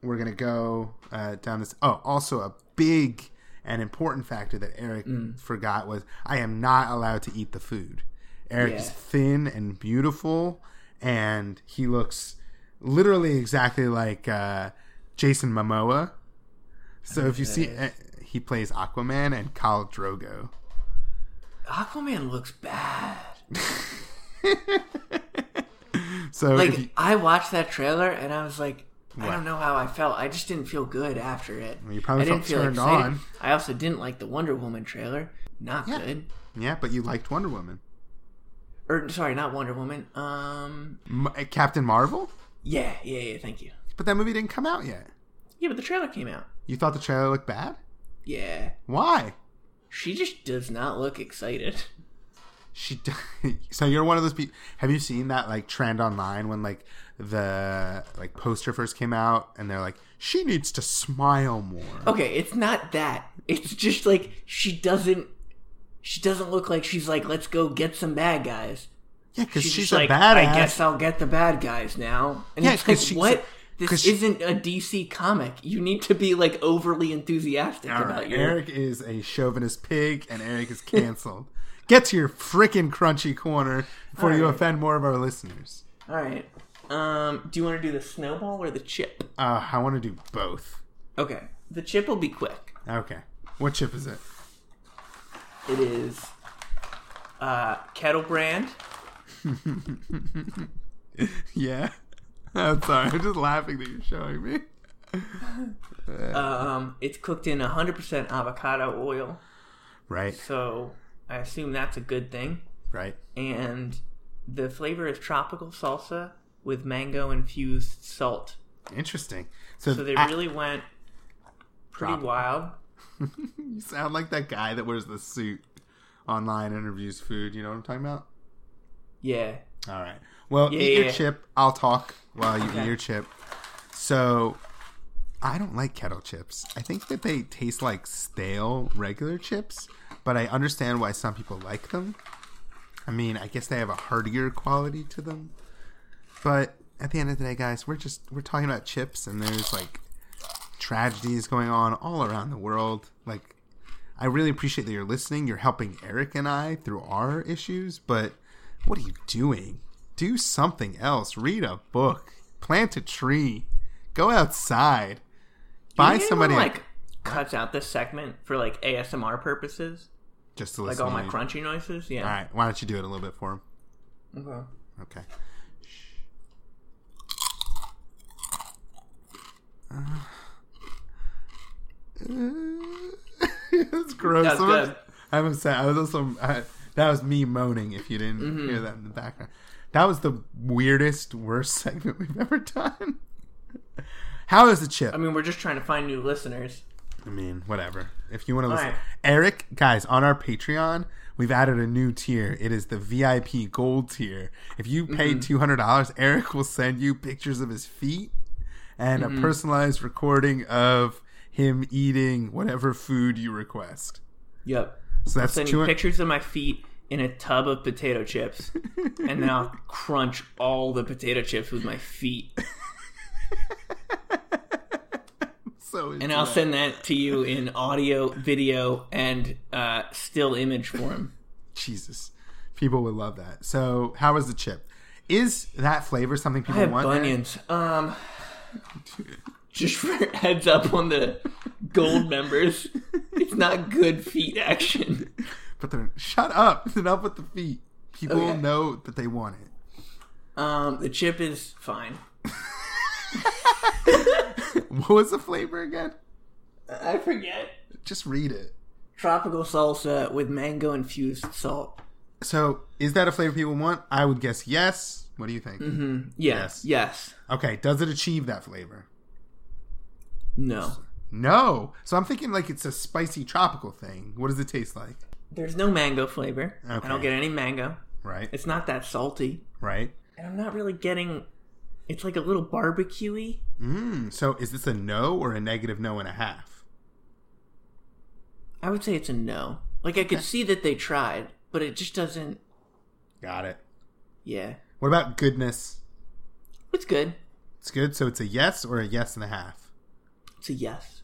we're going to go uh, down this. Oh, also a big and important factor that Eric forgot was I am not allowed to eat the food. Eric is thin and beautiful, and he looks literally exactly like uh, Jason Momoa. So if you see, uh, he plays Aquaman and Khal Drogo. Aquaman looks bad. So Like you, I watched that trailer and I was like, I don't know how I felt. I just didn't feel good after it. you probably I didn't felt feel turned excited. on. I also didn't like the Wonder Woman trailer. Not Yeah. good. yeah, but you liked Wonder Woman, Or sorry, not Wonder Woman. Um, M- uh, Captain Marvel, yeah, yeah, yeah. Thank you. but that movie didn't come out yet. Yeah, but the trailer came out. You thought the trailer looked bad? Yeah, Why? she just does not look excited. She. d- so you're one of those people. Have you seen that like trend online when like the like poster first came out and they're like she needs to smile more. Okay, it's not that. It's just like she doesn't. She doesn't look like she's like, let's go get some bad guys. Yeah, because She's, she's, a like, badass. I guess I'll get the bad guys now. And Yeah, it's like, she's- what? This isn't a DC comic. You need to be like overly enthusiastic about right, your. Eric is a chauvinist pig, and Eric is canceled. Get to your freaking crunchy corner before All you offend more of our listeners. All right. Um, do you want to do the snowball or the chip? Uh, I want to do both. Okay, the chip will be quick. Okay, what chip is it? It is uh, kettle brand. Yeah. I'm sorry. I'm just laughing that you're showing me. Um, it's cooked in 100% avocado oil, Right, so I assume that's a good thing. right. And the flavor is tropical salsa with mango infused salt. Interesting. So, So they a- really went pretty Tropical. wild. you sound like that guy that wears the suit online interviews food. You know what I'm talking about? Yeah. All right. Well, Yeah, eat your yeah. chip. I'll talk while you eat your chip. So, I don't like kettle chips. I think that they taste like stale regular chips, but I understand why some people like them. I mean, I guess they have a heartier quality to them. But at the end of the day, guys, we're just we're talking about chips and there's like tragedies going on all around the world. Like I really appreciate that you're listening. You're helping Eric and I through our issues, but what are you doing? Do something else. Read a book. Plant a tree. Go outside. Buy You think somebody anyone, like cuts out this segment for like ASMR purposes, just to like all my crunchy noises. Yeah. All right. why don't you do it a little bit for him? Okay. Okay. Uh, That's gross. That's Someone- good. I'm upset. I was also I, that was me moaning. If you didn't Mm-hmm. hear that in the background, that was the weirdest, worst segment we've ever done. How is the chip? I mean, we're just trying to find new listeners. I mean, whatever. If you want to listen, right. Eric, guys, on our Patreon, we've added a new tier. It is the VIP Gold tier. If you pay Mm-hmm. hundred dollars, Eric will send you pictures of his feet and Mm-hmm. a personalized recording of him eating whatever food you request. Yep. So I'll that's send two. you pictures of my feet in a tub of potato chips, and then I'll crunch all the potato chips with my feet, so and I'll send that to you in audio, video, and uh, still image form. Jesus, people would love that. So how is the chip? Is that flavor something I people have want? Bunions. Um, just for heads up on the gold members, it's not good feet action. But they're shut up. It's enough with the feet. People Okay. know that they want it. Um, the chip is fine. What was the flavor again? I forget. Just read it. Tropical salsa with mango infused salt. So, is that a flavor people want? I would guess yes. What do you think? Mm-hmm. Yes. Yes. Yes. Okay, does it achieve that flavor? No. No. So I'm thinking like it's a spicy tropical thing. What does it taste like? There's no mango flavor. I don't get any mango. Right. It's not that salty. Right. And I'm not really getting. It's like a little barbecuey. Mm, so is this a no or a negative no and a half? I would say it's a no. Like I could see that they tried, but it just doesn't. Got it. Yeah, What about goodness? it's good. It's good. So it's a yes or a yes and a half. It's a yes.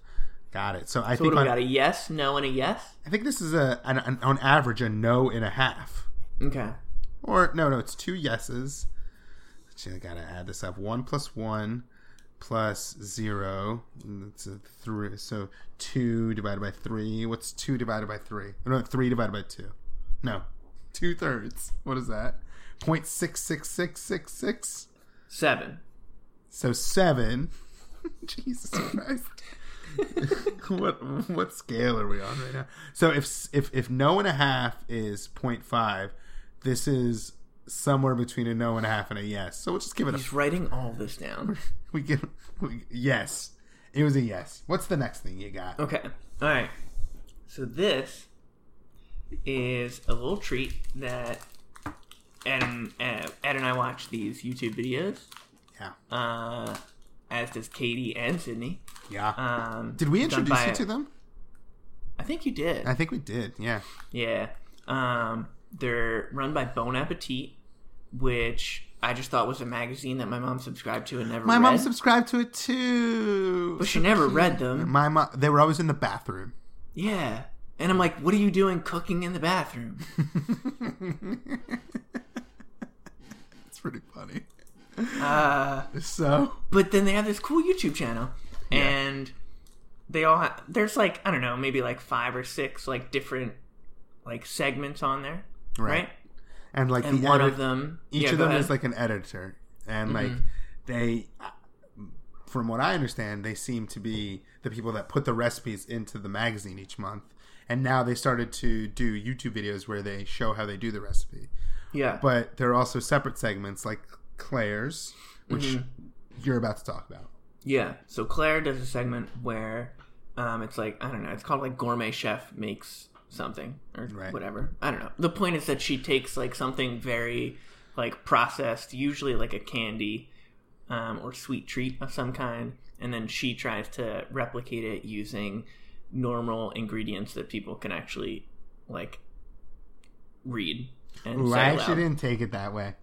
Got it. So I So what think do we on, got? A yes, no, and a yes. I think this is a an, an, on average a no and a half. Okay. Or no, no, it's two yeses. Actually, I gotta add this up. One plus one plus zero. It's a three. So two divided by three. What's two divided by three? No, three divided by two. No, two thirds. What is that? Point six six six six six. Seven. So seven. Jesus Christ. what what scale are we on right now? So if if if no and a half is 0.5, this is somewhere between a no and a half and a yes. So we'll just give it a He's writing all this down. we give we, yes. It was a yes. What's the next thing you got? Okay. All right. So this is a little treat that Ed and, uh, Ed and I watch these YouTube videos, Yeah. uh, as does Catie and Sydney. Yeah. Um, did we introduce you to them? I think you did. I think we did. Yeah. Yeah. Um, they're run by Bon Appétit, which I just thought was a magazine that my mom subscribed to and never My read. mom subscribed to it too. but she never read them. My mom. They were always in the bathroom. Yeah. And I'm like, what are you doing cooking in the bathroom? it's pretty funny. Uh, So but then they have this cool YouTube channel, and they all ha- there's like I don't know maybe like five or six like different like segments on there, right? and like And the one edit- of them, each yeah, of them ahead. is like an editor, and like they, from what I understand, they seem to be the people that put the recipes into the magazine each month. And now they started to do YouTube videos where they show how they do the recipe. Yeah. But there are also separate segments like Claire's, which Mm-hmm. you're about to talk about. Yeah. So Claire does a segment where um, it's like I don't know. It's called like gourmet chef makes something or Right. whatever. I don't know. The point is that she takes like something very like processed, usually like a candy um, or sweet treat of some kind, and then she tries to replicate it using normal ingredients that people can actually like read. And Ooh, I actually didn't take it that way.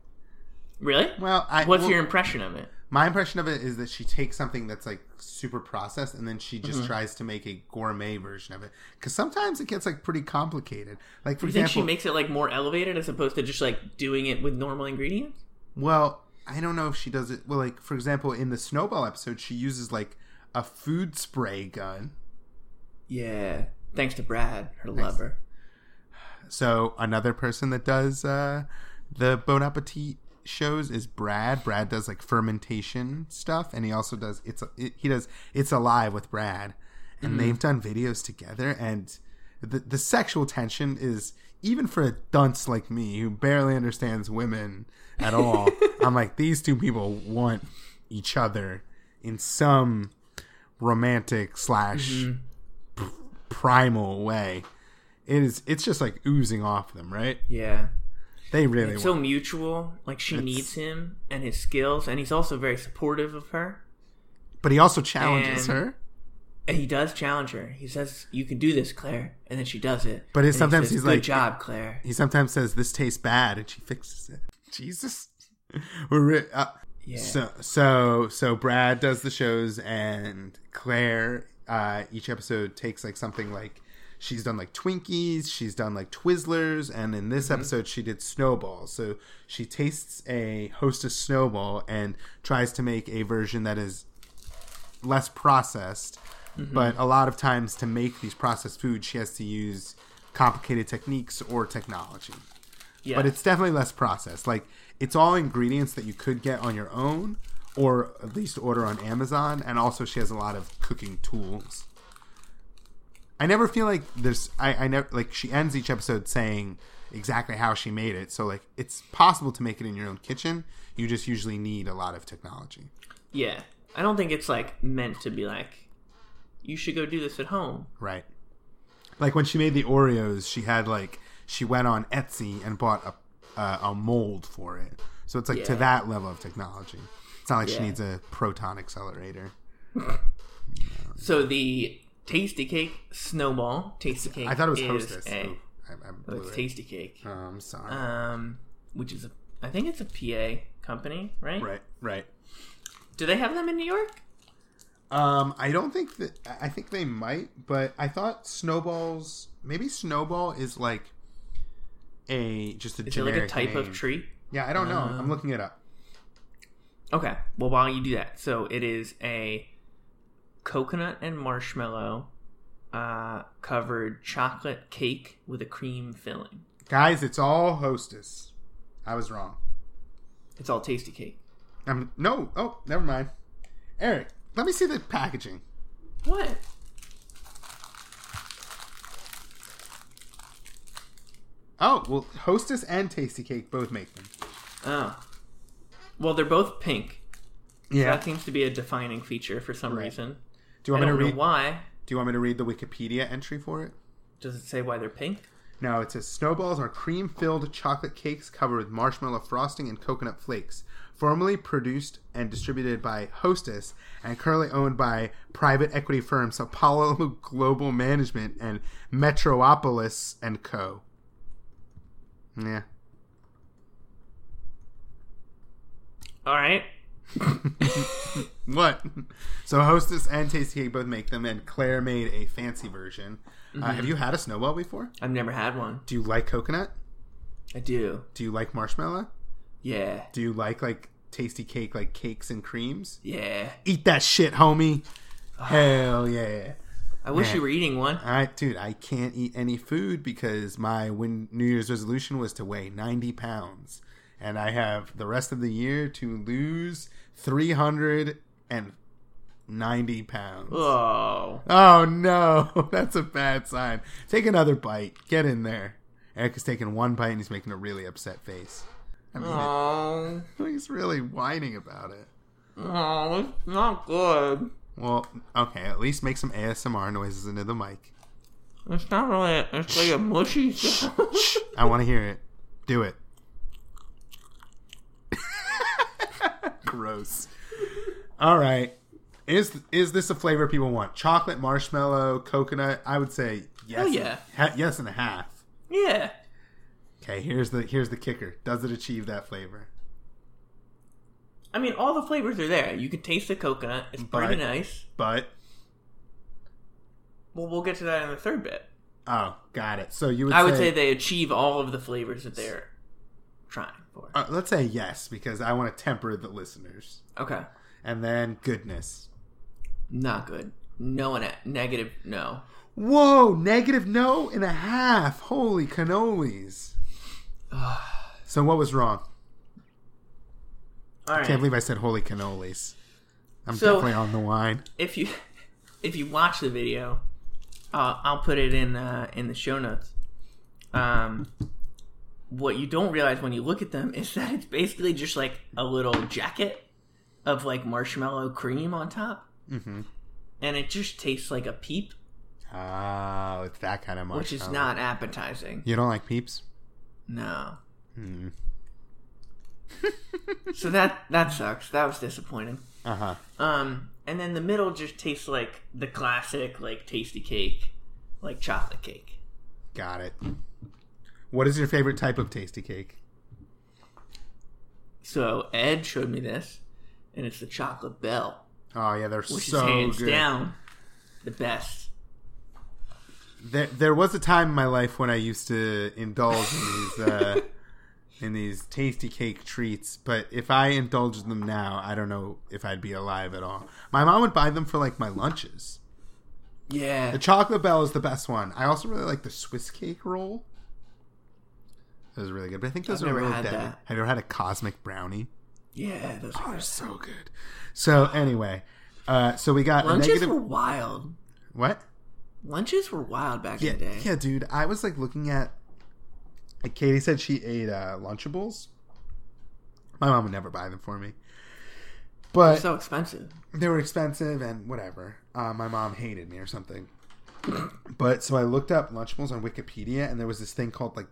Really? Well, I, What's well, your impression of it? my impression of it is that she takes something that's like super processed and then she Mm-hmm. just tries to make a gourmet version of it. Because sometimes it gets like pretty complicated. Like for you think example, she makes it like more elevated as opposed to just like doing it with normal ingredients? Well, I don't know if she does it. Well, like for example, in the snowball episode, she uses like a food spray gun. Yeah. Thanks to Brad, her lover. So another person that does uh, the Bon Appétit shows is Brad. Brad does like fermentation stuff, and he also does it's it, he does it's alive with Brad, and mm-hmm. they've done videos together, and the the sexual tension is even for a dunce like me who barely understands women at all. I'm like these two people want each other in some romantic slash p- primal way. It is. It's just like oozing off them, right? Yeah. They really It's want. so mutual. Like she It's- needs him and his skills, and he's also very supportive of her. but he also challenges and- her. And he does challenge her. He says, "You can do this, Claire," and then she does it. But it- And he sometimes says, he's "Good like- job, Claire." He sometimes says this tastes bad, and she fixes it. Jesus, we're re- uh, Yeah. so so so. Brad does the shows, and Claire. Uh, each episode takes like something like she's done like Twinkies, she's done like Twizzlers, and in this mm-hmm. episode she did snowballs. So she tastes a hostess snowball and tries to make a version that is less processed. Mm-hmm. But a lot of times to make these processed foods, she has to use complicated techniques or technology. yeah. But it's definitely less processed. Like it's all ingredients that you could get on your own or at least order on Amazon and also she has a lot of cooking tools. I never feel like there's I, I never like she ends each episode saying exactly how she made it. So like it's possible to make it in your own kitchen. You just usually need a lot of technology. yeah. I don't think it's like meant to be like, you should go do this at home. Right. Like when she made the Oreos, she had like she went on Etsy and bought a uh, a mold for it. So it's like to that level of technology. It's not like she needs a proton accelerator. So the Tastykake snowball, Tastykake. I thought it was Hostess. A, Ooh, I, I blew it's it. Tastykake. Oh, I'm sorry. Um, which is a, I think it's a PA company, right? right, right. Do they have them in New York? Um, I don't think that. I think they might, but I thought snowballs. Maybe snowball is like a just a Is it generic like a type name. of tree? Yeah, I don't know. I'm Um, looking it up. Okay. Well, while you do that, so it is a coconut and marshmallow uh, covered chocolate cake with a cream filling. Guys, it's all Hostess. I was wrong. It's all Tastykake. Um, no. Oh, never mind. Eric, let me see the packaging. What? Oh, well, Hostess and Tastykake both make them. Oh. Well, they're both pink. Yeah. That seems to be a defining feature for some Right. reason. Do you I want me don't to read? why. Do you want me to read the Wikipedia entry for it? Does it say why they're pink? No, it says snowballs are cream-filled chocolate cakes covered with marshmallow frosting and coconut flakes. Formerly produced and distributed by Hostess and currently owned by private equity firms Apollo Global Management and Metropoulos and Co. Yeah. All right. What? So Hostess and Tastykake both make them, and Claire made a fancy version. Uh, have you had a snowball before? I've never had one. Do you like coconut? I do. Do you like marshmallow? Yeah. Do you like like Tastykake, like cakes and creams? Yeah. Eat that shit, homie. Hell yeah. I wish Man. you were eating one. I dude, I can't eat any food because my win- New Year's resolution was to weigh 90 pounds. and I have the rest of the year to lose 390 pounds. Oh. Oh no, that's a bad sign. Take another bite. Get in there. Eric is taking one bite and he's making a really upset face. I mean, Oh. it- he's really whining about it. Oh, it's not good. Well, okay, at least make some ASMR noises into the mic. It's not really. It's like a mushy sound. I want to hear it. Do it. Gross. All right. Is is this a flavor people want? Chocolate, marshmallow, coconut? I would say yes. Oh, Hell yeah. Ha- yes and a half. yeah. Okay, here's the here's the kicker. Does it achieve that flavor? I mean, all the flavors are there. You can taste the coconut. It's pretty But- nice. But Well, we'll get to that in the third bit. oh, got it. So you would I would say, say they achieve all of the flavors that they're trying for. uh, let's say yes because I want to temper the listeners. Okay. And then goodness. Not good. No and a negative. No. Whoa, negative no and a half. Holy cannolis. so what was wrong? All I right. can't believe I said holy cannolis. I'm So- definitely on the wine. if you if you watch the video, uh, I'll put it in uh, in the show notes. Um, what you don't realize when you look at them is that it's basically just like a little jacket of like marshmallow cream on top, Mm-hmm. and it just tastes like a peep, Oh, it's that kind of marshmallow. which is not appetizing. You don't like peeps? No, Hmm. so that that sucks. That was disappointing. Uh huh. Um, and then the middle just tastes like the classic like Tastykake, like chocolate cake. Got it. What is your favorite type of Tastykake? So Ed showed me this, and it's the chocolate bell, Oh yeah, they're which so is hands good. down the best. There, there was a time in my life when I used to indulge in these uh, in these Tastykake treats, but if I indulged them now, I don't know if I'd be alive at all. My mom would buy them for like my lunches. Yeah, The chocolate bell is the best one. I also really like the Swiss cake roll. Those are really good, but I think those I've are never really had deadly. that. Have you ever had a cosmic brownie? yeah, those Oh, are so good. So anyway, uh, so we got Lunches negative. were wild. What? Lunches were wild back Yeah, in the day. yeah, dude. I was like looking at. Like Catie said, she ate uh, Lunchables. My mom would never buy them for me, but They're so expensive. they were expensive and whatever. Uh, my mom hated me or something. But so I looked up Lunchables on Wikipedia, and there was this thing called like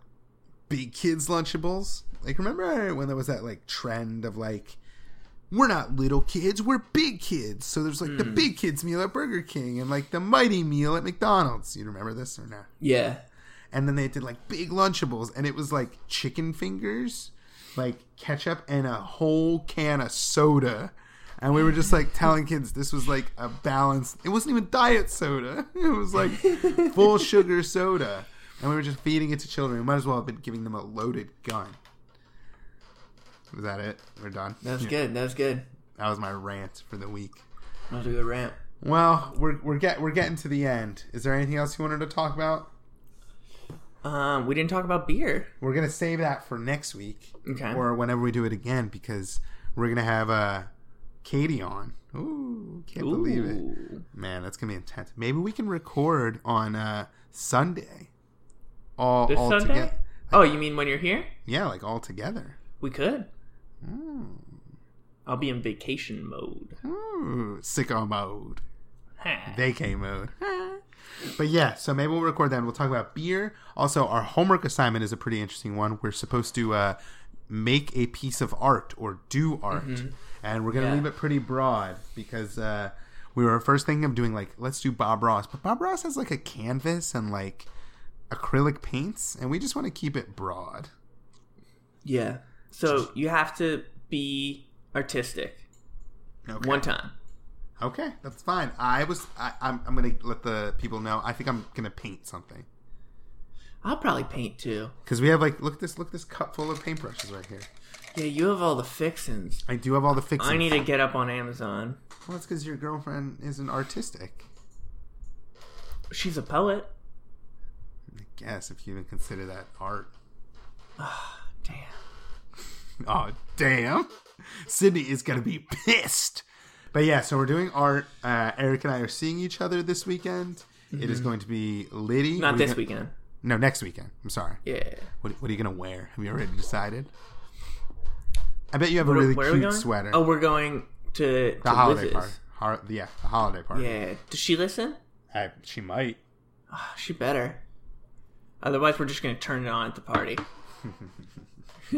Big Kids Lunchables. Like, remember when there was that like trend of like, we're not little kids, we're big kids. So there's like the hmm. Big Kids meal at Burger King and like the Mighty meal at McDonald's. You remember this or not? Yeah, and then they did like big lunchables and it was like chicken fingers like ketchup and a whole can of soda and we were just like telling kids this was like a balanced it wasn't even diet soda it was like full sugar soda and we were just feeding it to children we might as well have been giving them a loaded gun was that it we're done that was Yeah. good. That was good. that was my rant for the week That was a good rant. well we're, we're get we're getting to the end is there anything else you wanted to talk about Um, we didn't talk about beer. We're gonna save that for next week, Okay. or whenever we do it again, because we're gonna have uh, Catie on. Ooh, can't believe it, man! That's gonna be intense. Maybe we can record on uh, Sunday, all This all Sunday? together. Oh, you mean when you're here? Yeah, like all together. We could. Ooh, I'll be in vacation mode. Ooh, sicko mode, vacay mode. But yeah, so maybe we'll record that. and We'll talk about beer. Also, our homework assignment is a pretty interesting one. We're supposed to uh, make a piece of art or do art, and we're gonna Yeah. leave it pretty broad because uh, we were first thinking of doing like let's do Bob Ross, but Bob Ross has like a canvas and like acrylic paints, and we just want to keep it broad. Yeah. So you have to be artistic Okay. one time. Okay, that's fine. I was. I, I'm. I'm gonna let the people know. I think I'm gonna paint something I'll probably paint too. because we have like look at this. Look at this cup full of paintbrushes right here. Yeah, you have all the fixins. I do have all the fixings. I need to get up on Amazon. Well, it's because your girlfriend isn't artistic. She's a poet. Guess if you even consider that art. Oh, Damn. Oh, damn. Sydney is going to be pissed. But yeah, so we're doing art. Uh, Eric and I are seeing each other this weekend. It is going to be Liddy. Mm-hmm. Not What are you this gonna- weekend. No, next weekend. I'm sorry. Yeah. What, what are you going to wear? Have you already decided? I bet you have a really where are we cute sweater. Oh, we're going to, the to holiday Liz's. party. Har- yeah, the holiday party. Yeah. Does she listen? I, she might. She better. Otherwise, we're just going to turn it on at the party.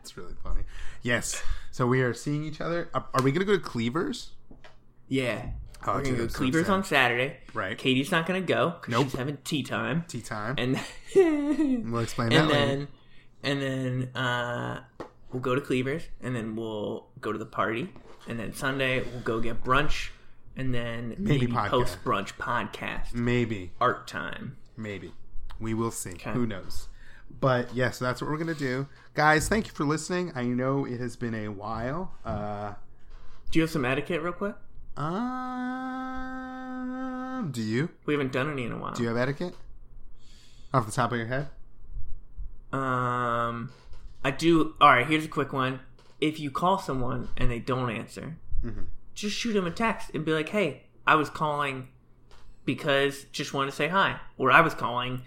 It's really funny. Yes. So we are seeing each other. Are, are we going to go to Cleavers? Yeah. Oh, we're going to go Cleavers on Saturday. Right. Catie's not going to go because Nope. she's having tea time. Tea time. And we'll explain that and later. then and then uh, we'll go to Cleavers, and then we'll go to the party, and then Sunday we'll go get brunch, and then Maybe maybe, post brunch podcast Maybe. art time. Maybe. We will see. Okay. Who knows? But yes, that's what we're going to do. Guys, thank you for listening. I know it has been a while. Uh, Do you have some etiquette, real quick? um, do you? We haven't done any in a while. Do you have etiquette? Off the top of your head? Um, I do. All right, here's a quick one. If you call someone and they don't answer, Mm-hmm. just shoot them a text and be like, "Hey, I was calling because just wanted to say hi," or "I was calling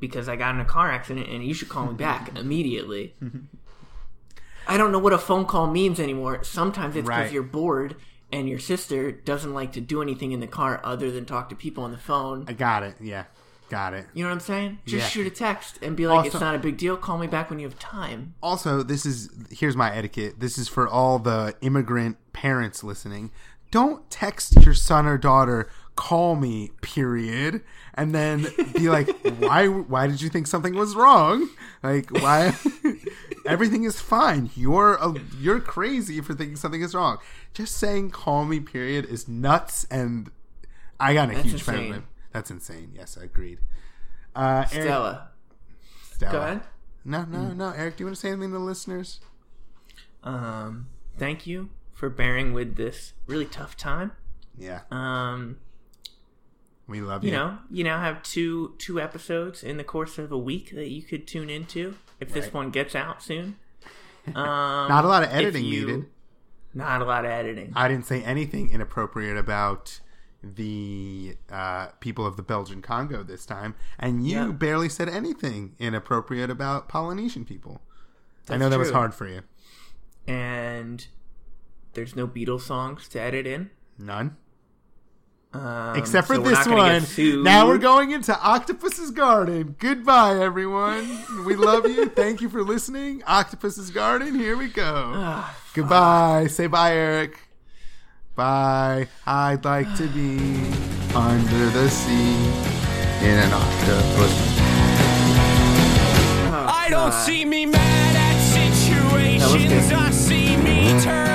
because I got in a car accident and you should call me back immediately." I don't know what a phone call means anymore. Sometimes it's because Right. you're bored and your sister doesn't like to do anything in the car other than talk to people on the phone. I got it. Yeah. Got it. You know what I'm saying? Just Yeah. shoot a text and be like, Also- "It's not a big deal. Call me back when you have time." Also, this is here's my etiquette. This is for all the immigrant parents listening. Don't text your son or daughter, "Call me," period, and then be like, "Why? Why did you think something was wrong? Like, why? Everything is fine. You're a, you're crazy for thinking something is wrong. Just saying "Call me," period, is nuts, and I got a That's huge fan of it. That's insane. Yes, I agreed. Uh, Eric- Stella, Stella. go ahead. No, no, no. Eric, do you want to say anything to the listeners? Um, thank you for bearing with this really tough time. Yeah, Um, we love you you. know, you now have two two episodes in the course of a week that you could tune into if this one gets out soon. Um, Not a lot of editing you- needed. Not a lot of editing. I didn't say anything inappropriate about the uh, people of the Belgian Congo this time, and you Yeah. barely said anything inappropriate about Polynesian people. I know that was hard for you. And there's no Beatles songs to edit in. None. Um, Except for so this not gonna get one. Now we're going into Octopus's Garden. Goodbye, everyone. We love you. Thank you for listening. Octopus's Garden. Here we go. Ah, Goodbye. Say bye, Eric. Bye. I'd like to be under the sea in an octopus. oh, I don't see me mad at situations. I see me turn